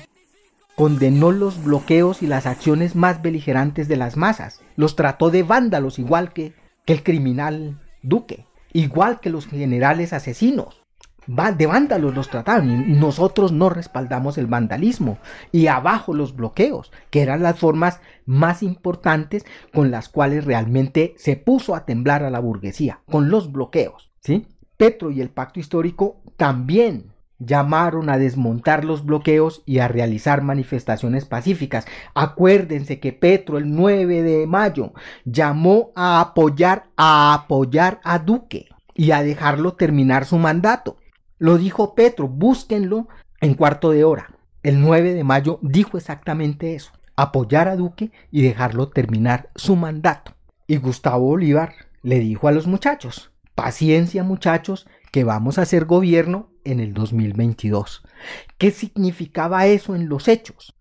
condenó los bloqueos y las acciones más beligerantes de las masas, los trató de vándalos igual que, que el criminal Duque igual que los generales asesinos. De vándalos los trataron y nosotros no respaldamos el vandalismo y abajo los bloqueos, que eran las formas más importantes con las cuales realmente se puso a temblar a la burguesía, con los bloqueos. ¿sí? Petro y el pacto histórico también llamaron a desmontar los bloqueos y a realizar manifestaciones pacíficas. Acuérdense que Petro el 9 de mayo llamó a apoyar a apoyar a Duque y a dejarlo terminar su mandato. Lo dijo Petro, búsquenlo en cuarto de hora. El 9 de mayo dijo exactamente eso, apoyar a Duque y dejarlo terminar su mandato. Y Gustavo Bolívar le dijo a los muchachos, paciencia muchachos, que vamos a hacer gobierno en el 2022. ¿Qué significaba eso en los hechos?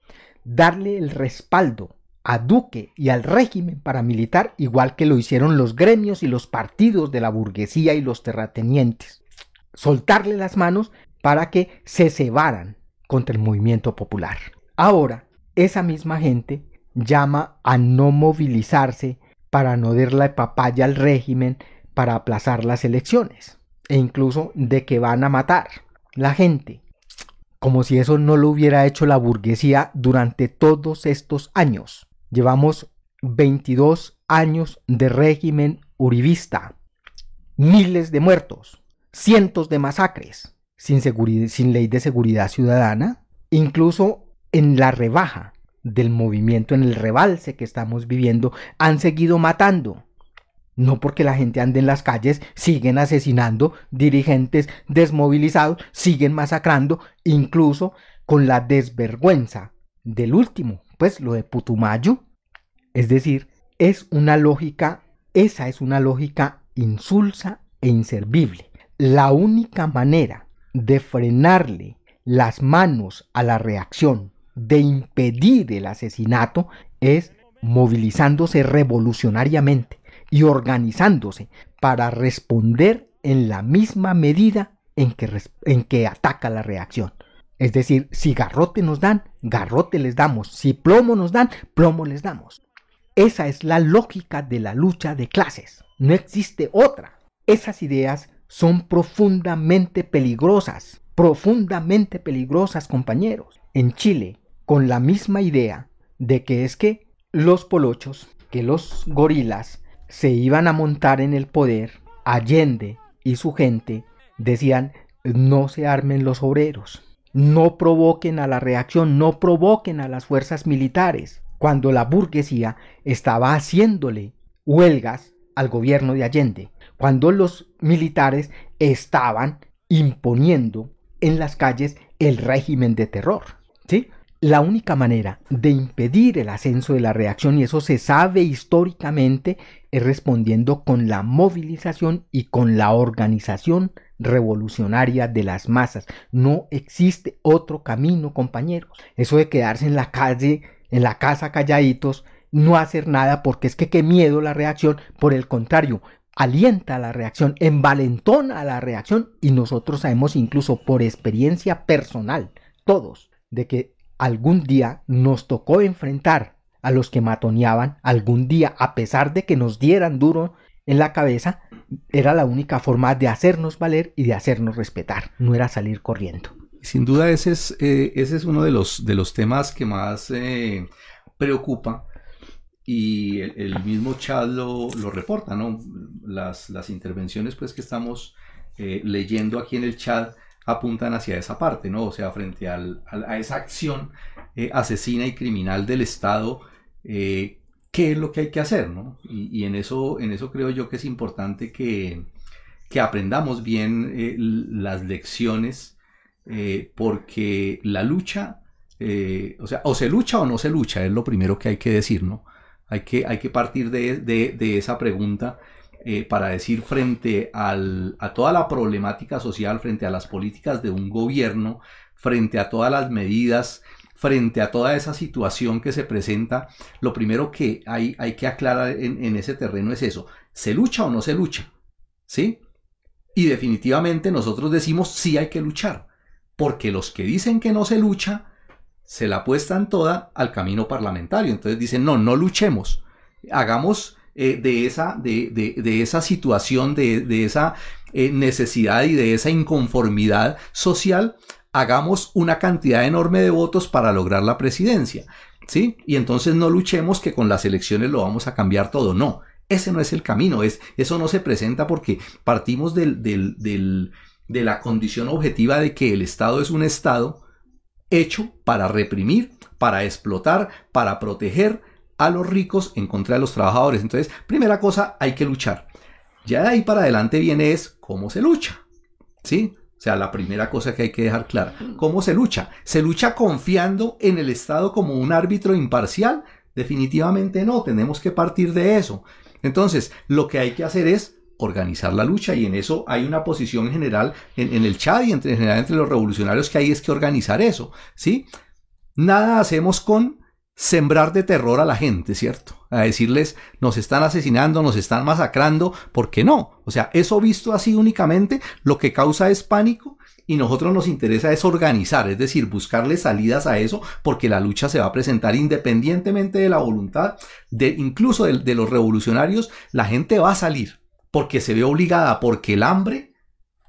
Darle el respaldo a Duque y al régimen paramilitar igual que lo hicieron los gremios y los partidos de la burguesía y los terratenientes. Soltarle las manos para que se cebaran contra el movimiento popular. Ahora, esa misma gente llama a no movilizarse para no darle papaya al régimen para aplazar las elecciones e incluso de que van a matar la gente, como si eso no lo hubiera hecho la burguesía durante todos estos años. Llevamos 22 años de régimen uribista, miles de muertos, cientos de masacres, sin, sin ley de seguridad ciudadana, incluso en la rebaja del movimiento, en el rebalse que estamos viviendo, han seguido matando no porque la gente ande en las calles, siguen asesinando dirigentes desmovilizados, siguen masacrando, incluso con la desvergüenza del último, pues lo de Putumayo. Es decir, es una lógica, esa es una lógica insulsa e inservible. La única manera de frenarle las manos a la reacción, de impedir el asesinato, es movilizándose revolucionariamente y organizándose para responder en la misma medida en que, en que ataca la reacción. Es decir, si garrote nos dan, garrote les damos. Si plomo nos dan, plomo les damos. Esa es la lógica de la lucha de clases. No existe otra. Esas ideas son profundamente peligrosas, profundamente peligrosas, compañeros. En Chile, con la misma idea de que es que los polochos, que los gorilas, se iban a montar en el poder, Allende y su gente decían, no se armen los obreros, no provoquen a la reacción, no provoquen a las fuerzas militares, cuando la burguesía estaba haciéndole huelgas al gobierno de Allende, cuando los militares estaban imponiendo en las calles el régimen de terror. ¿sí? La única manera de impedir el ascenso de la reacción, y eso se sabe históricamente, es respondiendo con la movilización y con la organización revolucionaria de las masas. No existe otro camino, compañeros. Eso de quedarse en la calle, en la casa calladitos, no hacer nada porque es que qué miedo la reacción, por el contrario, alienta la reacción, envalentona la reacción y nosotros sabemos incluso por experiencia personal, todos, de que algún día nos tocó enfrentar a los que matoneaban, algún día, a pesar de que nos dieran duro en la cabeza, era la única forma de hacernos valer y de hacernos respetar, no era salir corriendo. Sin duda ese es, eh, ese es uno de los, de los temas que más eh, preocupa y el, mismo Chad lo, reporta, ¿no? Las, las, intervenciones pues que estamos eh, leyendo aquí en el chat apuntan hacia esa parte, ¿no? O sea, frente al, a, esa acción asesina y criminal del Estado, qué es lo que hay que hacer, ¿no? Y, en, eso, en eso creo yo que es importante que, que aprendamos bien las lecciones eh, porque la lucha, eh, o sea, o se lucha o no se lucha, es lo primero que hay que decir, ¿no? Hay que, hay que partir de, esa pregunta eh, para decir frente a toda la problemática social, frente a las políticas de un gobierno, frente a todas las medidas, frente a toda esa situación que se presenta, lo primero que hay, hay que aclarar en, ese terreno es eso, ¿se lucha o no se lucha? ¿Sí? Y definitivamente nosotros decimos sí hay que luchar porque los que dicen que no se lucha, se la apuestan toda al camino parlamentario. Entonces dicen, no, no luchemos, hagamos eh, de, esa, de, esa situación, de, esa eh, necesidad y de esa inconformidad social, hagamos una cantidad enorme de votos para lograr la presidencia. ¿Sí? Y entonces no luchemos que con las elecciones lo vamos a cambiar todo. No, ese no es el camino. Es, eso no se presenta porque partimos de la condición objetiva de que el Estado es un Estado hecho para reprimir, para explotar, para proteger a los ricos en contra de los trabajadores. Entonces, primera cosa, hay que luchar. Ya de ahí para adelante viene es cómo se lucha. ¿Sí? O sea, la primera cosa que hay que dejar clara. ¿Cómo se lucha? ¿Se lucha confiando en el Estado como un árbitro imparcial? Definitivamente no, tenemos que partir de eso. Entonces, lo que hay que hacer es organizar la lucha y en eso hay una posición general en, el chat y entre, en general entre los revolucionarios que hay es que organizar eso, ¿sí? Nada hacemos con sembrar de terror a la gente, ¿cierto? A decirles, nos están asesinando, nos están masacrando, ¿por qué no? O sea, eso visto así únicamente lo que causa es pánico y nosotros nos interesa es organizar, es decir, buscarle salidas a eso, porque la lucha se va a presentar independientemente de la voluntad de incluso de los revolucionarios, la gente va a salir porque se ve obligada, porque el hambre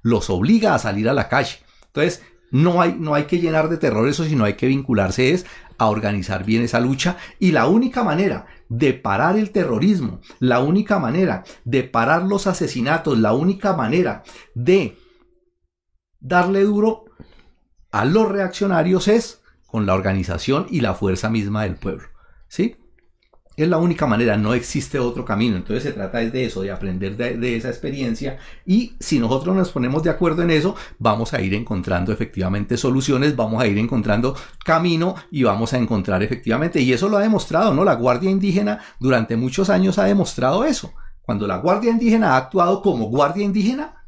los obliga a salir a la calle. Entonces, no hay, no hay que llenar de terror eso, sino hay que vincularse es a organizar bien esa lucha. Y la única manera de parar el terrorismo, la única manera de parar los asesinatos, la única manera de darle duro a los reaccionarios es con la organización y la fuerza misma del pueblo. ¿Sí? Es la única manera, no existe otro camino. Entonces se trata de eso, de aprender de, esa experiencia y si nosotros nos ponemos de acuerdo en eso, vamos a ir encontrando efectivamente soluciones, vamos a ir encontrando camino y vamos a encontrar efectivamente, y eso lo ha demostrado, ¿no? La Guardia Indígena durante muchos años ha demostrado eso. Cuando la Guardia Indígena ha actuado como Guardia Indígena,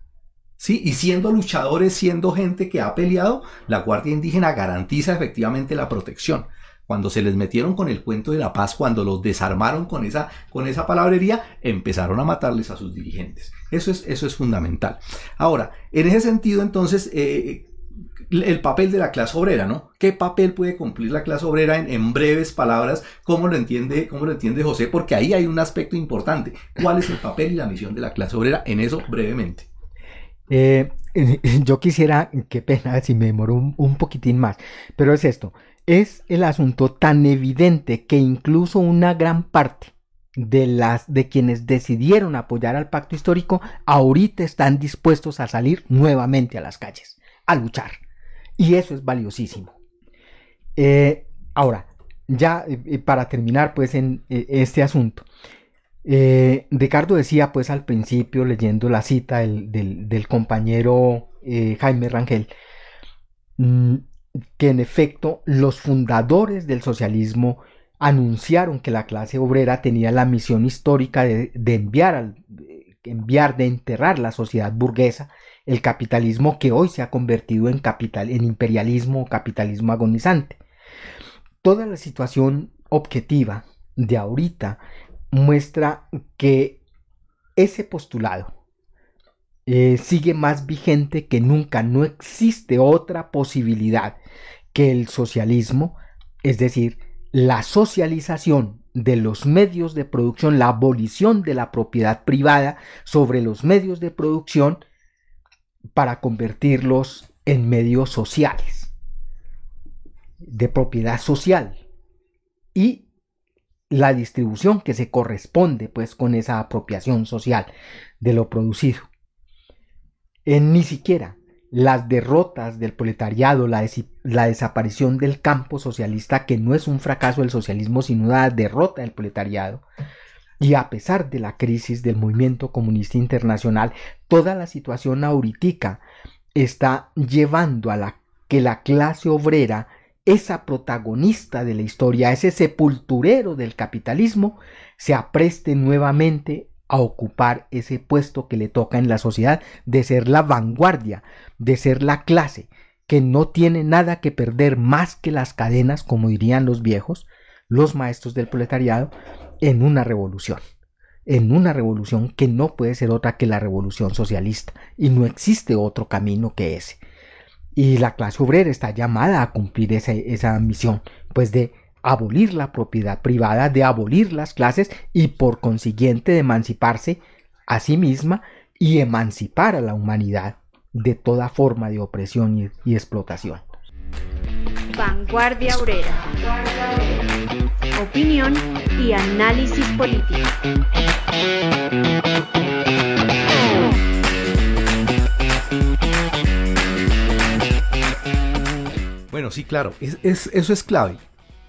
¿sí? Y siendo luchadores, siendo gente que ha peleado, la Guardia Indígena garantiza efectivamente la protección cuando se les metieron con el cuento de la paz, cuando los desarmaron con esa, con esa palabrería, empezaron a matarles a sus dirigentes. Eso es, eso es fundamental. Ahora, en ese sentido, entonces, eh, el papel de la clase obrera, ¿no? ¿Qué papel puede cumplir la clase obrera en, breves palabras? ¿Cómo lo, entiende, ¿Cómo lo entiende José? Porque ahí hay un aspecto importante. ¿Cuál es el papel y la misión de la clase obrera? En eso, brevemente. Eh, [laughs] yo quisiera, qué pena si me demoro un, un poquitín más, pero es esto. Es el asunto tan evidente que incluso una gran parte de las de quienes decidieron apoyar al pacto histórico ahorita están dispuestos a salir nuevamente a las calles, a luchar. Y eso es valiosísimo. Eh, ahora, ya eh, para terminar pues en eh, este asunto, Eh, Ricardo decía pues al principio, leyendo la cita del, compañero eh, Jaime Rangel, mm, que en efecto los fundadores del socialismo anunciaron que la clase obrera tenía la misión histórica de, enviar, enviar, de enterrar la sociedad burguesa, el capitalismo que hoy se ha convertido en, capital, en imperialismo o capitalismo agonizante. Toda la situación objetiva de ahorita muestra que ese postulado eh, sigue más vigente que nunca. No existe otra posibilidad que el socialismo, es decir, la socialización de los medios de producción, la abolición de la propiedad privada sobre los medios de producción para convertirlos en medios sociales, de propiedad social, y la distribución que se corresponde pues con esa apropiación social de lo producido. En ni siquiera las derrotas del proletariado, la, desaparición del campo socialista, que no es un fracaso del socialismo, sino una derrota del proletariado, y a pesar de la crisis del movimiento comunista internacional, toda la situación ahorita está llevando a la que la clase obrera, esa protagonista de la historia, ese sepulturero del capitalismo, se apreste nuevamente a ocupar ese puesto que le toca en la sociedad de ser la vanguardia, de ser la clase que no tiene nada que perder más que las cadenas, como dirían los viejos, los maestros del proletariado, en una revolución, en una revolución que no puede ser otra que la revolución socialista, y no existe otro camino que ese. Y la clase obrera está llamada a cumplir esa, esa misión, pues de abolir la propiedad privada, de abolir las clases y por consiguiente de emanciparse a sí misma y emancipar a la humanidad de toda forma de opresión y, explotación. Vanguardia Obrera. Opinión y análisis político. Bueno, sí, claro, eso es clave.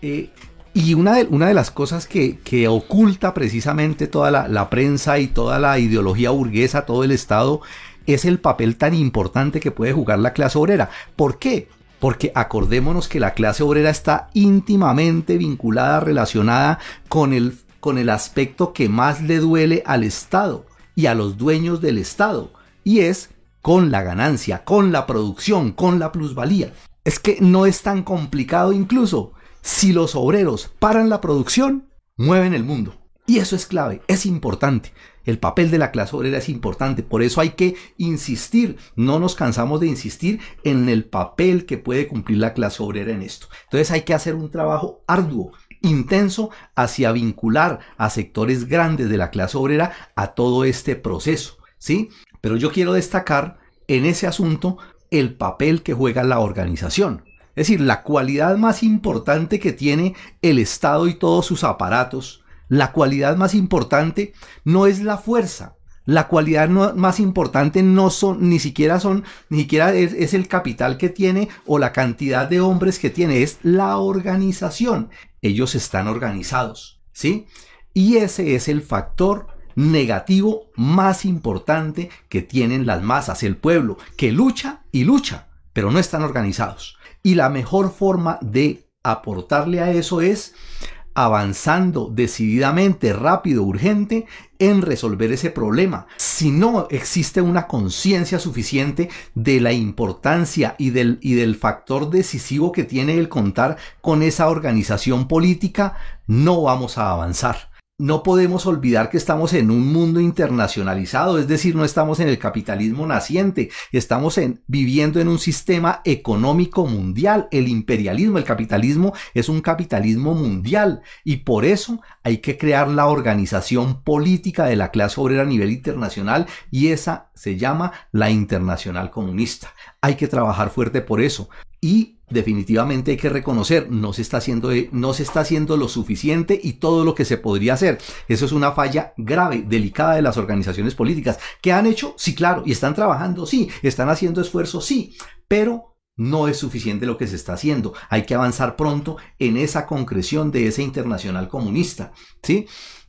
Eh, y una de, las cosas que, oculta precisamente toda la, prensa y toda la ideología burguesa, todo el Estado, es el papel tan importante que puede jugar la clase obrera. ¿Por qué? Porque acordémonos que la clase obrera está íntimamente vinculada, relacionada con el, con el aspecto que más le duele al Estado y a los dueños del Estado, y es con la ganancia, con la producción, con la plusvalía. Es que no es tan complicado incluso si los obreros paran la producción, mueven el mundo. Y eso es clave, es importante. El papel de la clase obrera es importante, por eso hay que insistir, no nos cansamos de insistir en el papel que puede cumplir la clase obrera en esto. Entonces hay que hacer un trabajo arduo, intenso, hacia vincular a sectores grandes de la clase obrera a todo este proceso, ¿sí? Pero yo quiero destacar en ese asunto el papel que juega la organización. Es decir, la cualidad más importante que tiene el Estado y todos sus aparatos, la cualidad más importante no es la fuerza, la cualidad más importante no son, ni siquiera son, ni siquiera es, es, el capital que tiene o la cantidad de hombres que tiene, es la organización. Ellos están organizados, ¿sí? Y ese es el factor negativo más importante que tienen las masas, el pueblo, que lucha y lucha, pero no están organizados. Y la mejor forma de aportarle a eso es avanzando decididamente, rápido, urgente en resolver ese problema. Si no existe una conciencia suficiente de la importancia y del, y del factor decisivo que tiene el contar con esa organización política, no vamos a avanzar no podemos olvidar que estamos en un mundo internacionalizado, es decir, no estamos en el capitalismo naciente, estamos viviendo en un sistema económico mundial, el imperialismo, el capitalismo es un capitalismo mundial y por eso hay que crear la organización política de la clase obrera a nivel internacional y esa se llama la Internacional Comunista. Hay que trabajar fuerte por eso y definitivamente hay que reconocer, no se está haciendo, no se está haciendo lo suficiente y todo lo que se podría hacer. Eso es una falla grave, delicada de las organizaciones políticas. que han hecho? Sí, claro, y están trabajando, sí, están haciendo esfuerzos, sí, pero no es suficiente lo que se está haciendo. Hay que avanzar pronto en esa concreción de esa internacional comunista, ¿sí?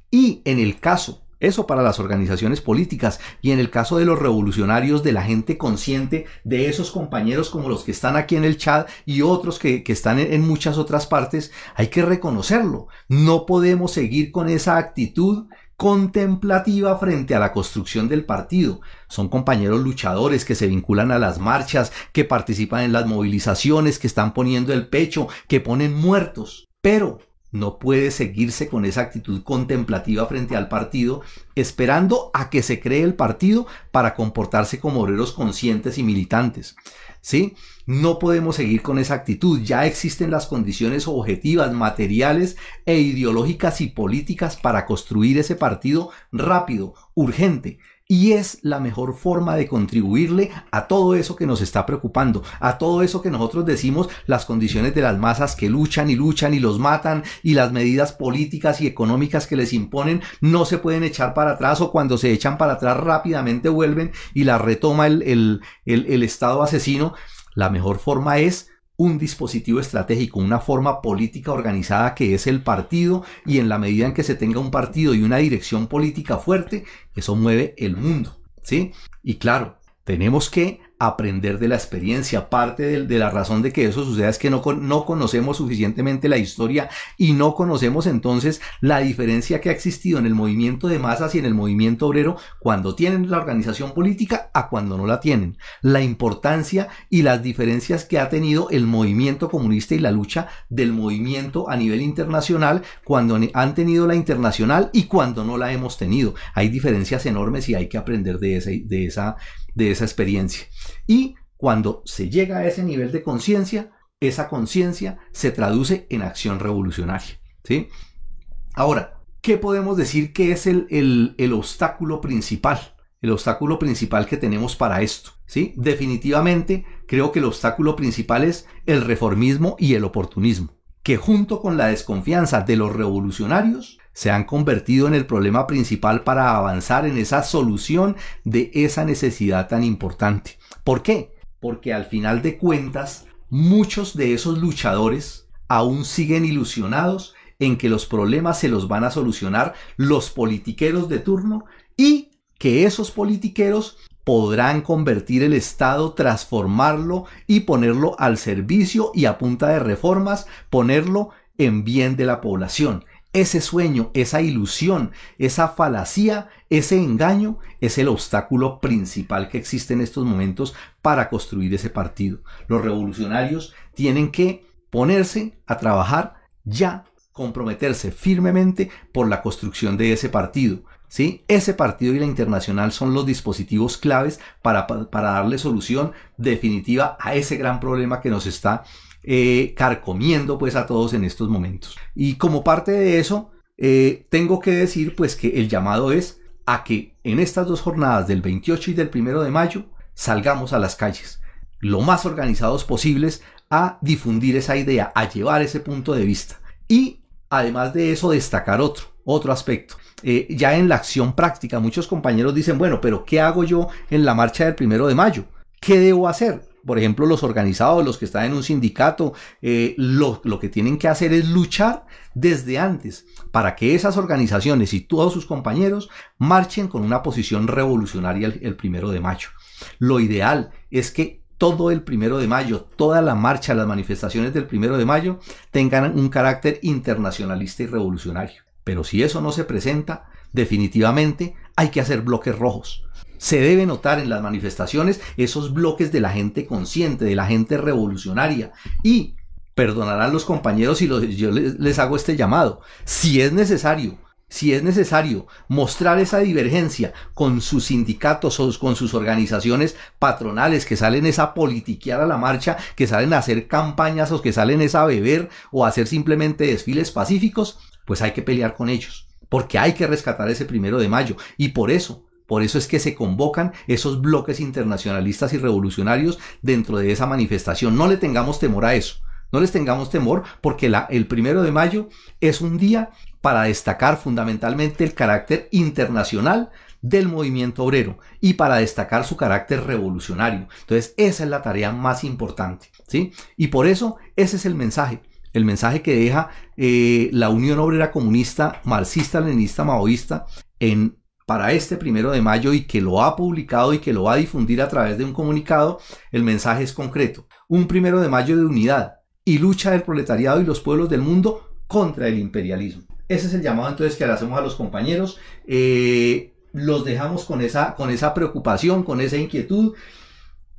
Y en el caso eso para las organizaciones políticas y en el caso de los revolucionarios, de la gente consciente, de esos compañeros como los que están aquí en el chat y otros que, están en, muchas otras partes, hay que reconocerlo. No podemos seguir con esa actitud contemplativa frente a la construcción del partido. Son compañeros luchadores que se vinculan a las marchas, que participan en las movilizaciones, que están poniendo el pecho, que ponen muertos. Pero no puede seguirse con esa actitud contemplativa frente al partido, esperando a que se cree el partido para comportarse como obreros conscientes y militantes. ¿Sí? No podemos seguir con esa actitud. Ya existen las condiciones objetivas, materiales e ideológicas y políticas para construir ese partido rápido, urgente, y es la mejor forma de contribuirle a todo eso que nos está preocupando, a todo eso que nosotros decimos, las condiciones de las masas que luchan y luchan y los matan y las medidas políticas y económicas que les imponen no se pueden echar para atrás o cuando se echan para atrás rápidamente vuelven y la retoma el, el, el, el Estado asesino. La mejor forma es un dispositivo estratégico, una forma política organizada que es el partido y en la medida en que se tenga un partido y una dirección política fuerte, eso mueve el mundo, ¿sí? Y claro, tenemos que aprender de la experiencia. Parte de, la razón de que eso suceda es que no, no conocemos suficientemente la historia y no conocemos entonces la diferencia que ha existido en el movimiento de masas y en el movimiento obrero cuando tienen la organización política a cuando no la tienen. La importancia y las diferencias que ha tenido el movimiento comunista y la lucha del movimiento a nivel internacional cuando han tenido la internacional y cuando no la hemos tenido. Hay diferencias enormes y hay que aprender de esa, de esa, de esa experiencia. Y cuando se llega a ese nivel de conciencia, esa conciencia se traduce en acción revolucionaria. ¿sí? Ahora, ¿qué podemos decir que es el, el, obstáculo principal? El obstáculo principal que tenemos para esto. ¿sí? Definitivamente creo que el obstáculo principal es el reformismo y el oportunismo, que junto con la desconfianza de los revolucionarios se han convertido en el problema principal para avanzar en esa solución de esa necesidad tan importante. ¿Por qué? Porque al final de cuentas, muchos de esos luchadores aún siguen ilusionados en que los problemas se los van a solucionar los politiqueros de turno y que esos politiqueros podrán convertir el Estado, transformarlo y ponerlo al servicio y a punta de reformas, ponerlo en bien de la población. Ese sueño, esa ilusión, esa falacia, ese engaño es el obstáculo principal que existe en estos momentos para construir ese partido. Los revolucionarios tienen que ponerse a trabajar ya, comprometerse firmemente por la construcción de ese partido. ¿Sí? Ese partido y la internacional son los dispositivos claves para, para darle solución definitiva a ese gran problema que nos está eh, carcomiendo pues a todos en estos momentos. Y como parte de eso, eh, tengo que decir pues que el llamado es a que en estas dos jornadas del 28 y del 1 de mayo salgamos a las calles, lo más organizados posibles a difundir esa idea, a llevar ese punto de vista. Y además de eso, destacar otro, otro aspecto. Eh, ya en la acción práctica, muchos compañeros dicen, bueno, pero ¿qué hago yo en la marcha del primero de mayo? ¿Qué debo hacer? Por ejemplo, los organizados, los que están en un sindicato, eh, lo, que tienen que hacer es luchar desde antes para que esas organizaciones y todos sus compañeros marchen con una posición revolucionaria el, primero de mayo. Lo ideal es que todo el primero de mayo, toda la marcha, las manifestaciones del primero de mayo tengan un carácter internacionalista y revolucionario. Pero si eso no se presenta, definitivamente hay que hacer bloques rojos se debe notar en las manifestaciones esos bloques de la gente consciente, de la gente revolucionaria. Y perdonarán los compañeros si yo les, hago este llamado. Si es necesario, si es necesario mostrar esa divergencia con sus sindicatos o con sus organizaciones patronales que salen a politiquear a la marcha, que salen a hacer campañas o que salen a beber o a hacer simplemente desfiles pacíficos, pues hay que pelear con ellos, porque hay que rescatar ese primero de mayo. Y por eso por eso es que se convocan esos bloques internacionalistas y revolucionarios dentro de esa manifestación. No le tengamos temor a eso. No les tengamos temor porque el primero de mayo es un día para destacar fundamentalmente el carácter internacional del movimiento obrero y para destacar su carácter revolucionario. Entonces, esa es la tarea más importante, ¿sí? Y por eso ese es el mensaje. el mensaje que deja eh, la Unión Obrera Comunista, Marxista, Leninista, Maoísta en, para este primero de mayo y que lo ha publicado y que lo va a difundir a través de un comunicado, el mensaje es concreto. Un primero de mayo de unidad y lucha del proletariado y los pueblos del mundo contra el imperialismo. Ese es el llamado entonces que le hacemos a los compañeros. Eh, los dejamos con esa, con esa preocupación, con esa inquietud.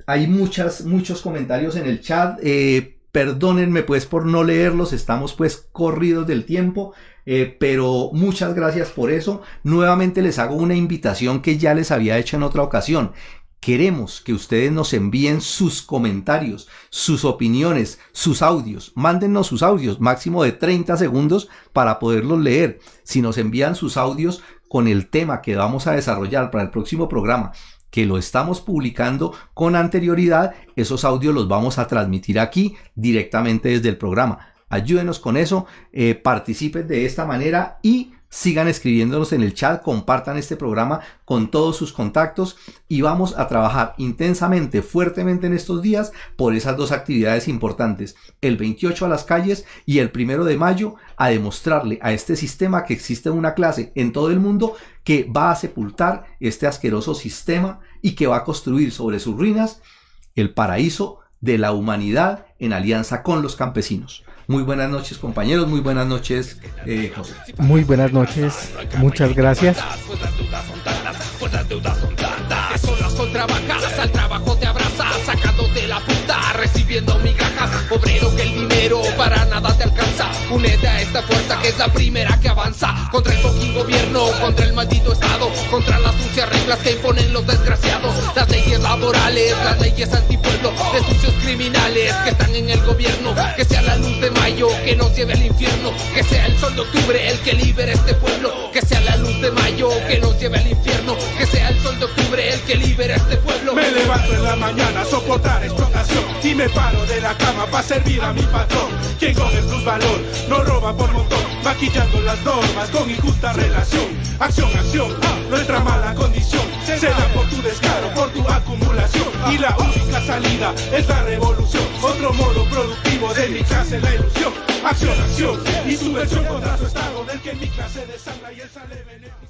Hay muchas, muchos comentarios en el chat. Eh, perdónenme pues por no leerlos, estamos pues corridos del tiempo, eh, pero muchas gracias por eso. Nuevamente les hago una invitación que ya les había hecho en otra ocasión. Queremos que ustedes nos envíen sus comentarios, sus opiniones, sus audios. Mándennos sus audios, máximo de 30 segundos para poderlos leer. Si nos envían sus audios con el tema que vamos a desarrollar para el próximo programa, que lo estamos publicando con anterioridad, esos audios los vamos a transmitir aquí directamente desde el programa. Ayúdenos con eso, eh, participen de esta manera y sigan escribiéndonos en el chat, compartan este programa con todos sus contactos y vamos a trabajar intensamente, fuertemente en estos días por esas dos actividades importantes, el 28 a las calles y el primero de mayo a demostrarle a este sistema que existe una clase en todo el mundo que va a sepultar este asqueroso sistema y que va a construir sobre sus ruinas el paraíso de la humanidad en alianza con los campesinos. Muy buenas noches compañeros, muy buenas noches eh, José. Muy buenas noches, muchas gracias. Son las contrabajadas, al trabajo te abrazas, sacando de la puta, recibiendo migajas. Obrero que el dinero para nada te alcanza. Únete a esta fuerza que es la primera que avanza. Contra el fucking gobierno, contra el maldito estado, contra las sucias reglas que imponen los desgraciados. Las leyes laborales, las leyes antipueblo, de sucios criminales que están en el gobierno. Que sea la luz de mayo que nos lleve al infierno. Que sea el sol de octubre el que libere este pueblo. Que sea la luz de mayo que nos lleve al infierno. Que sea el sol de octubre el que libere este pueblo. Me levanto en la mañana a soportar me paro de la cama para servir a mi patrón. Quien con el plus valor no roba por montón, maquillando las normas con injusta relación. Acción, acción, nuestra mala condición se da por tu descaro, por tu acumulación. Y la única salida es la revolución. Otro modo productivo de mi clase, la ilusión. Acción, acción y subversión contra su estado del que mi clase desangra y él sale beneficiado.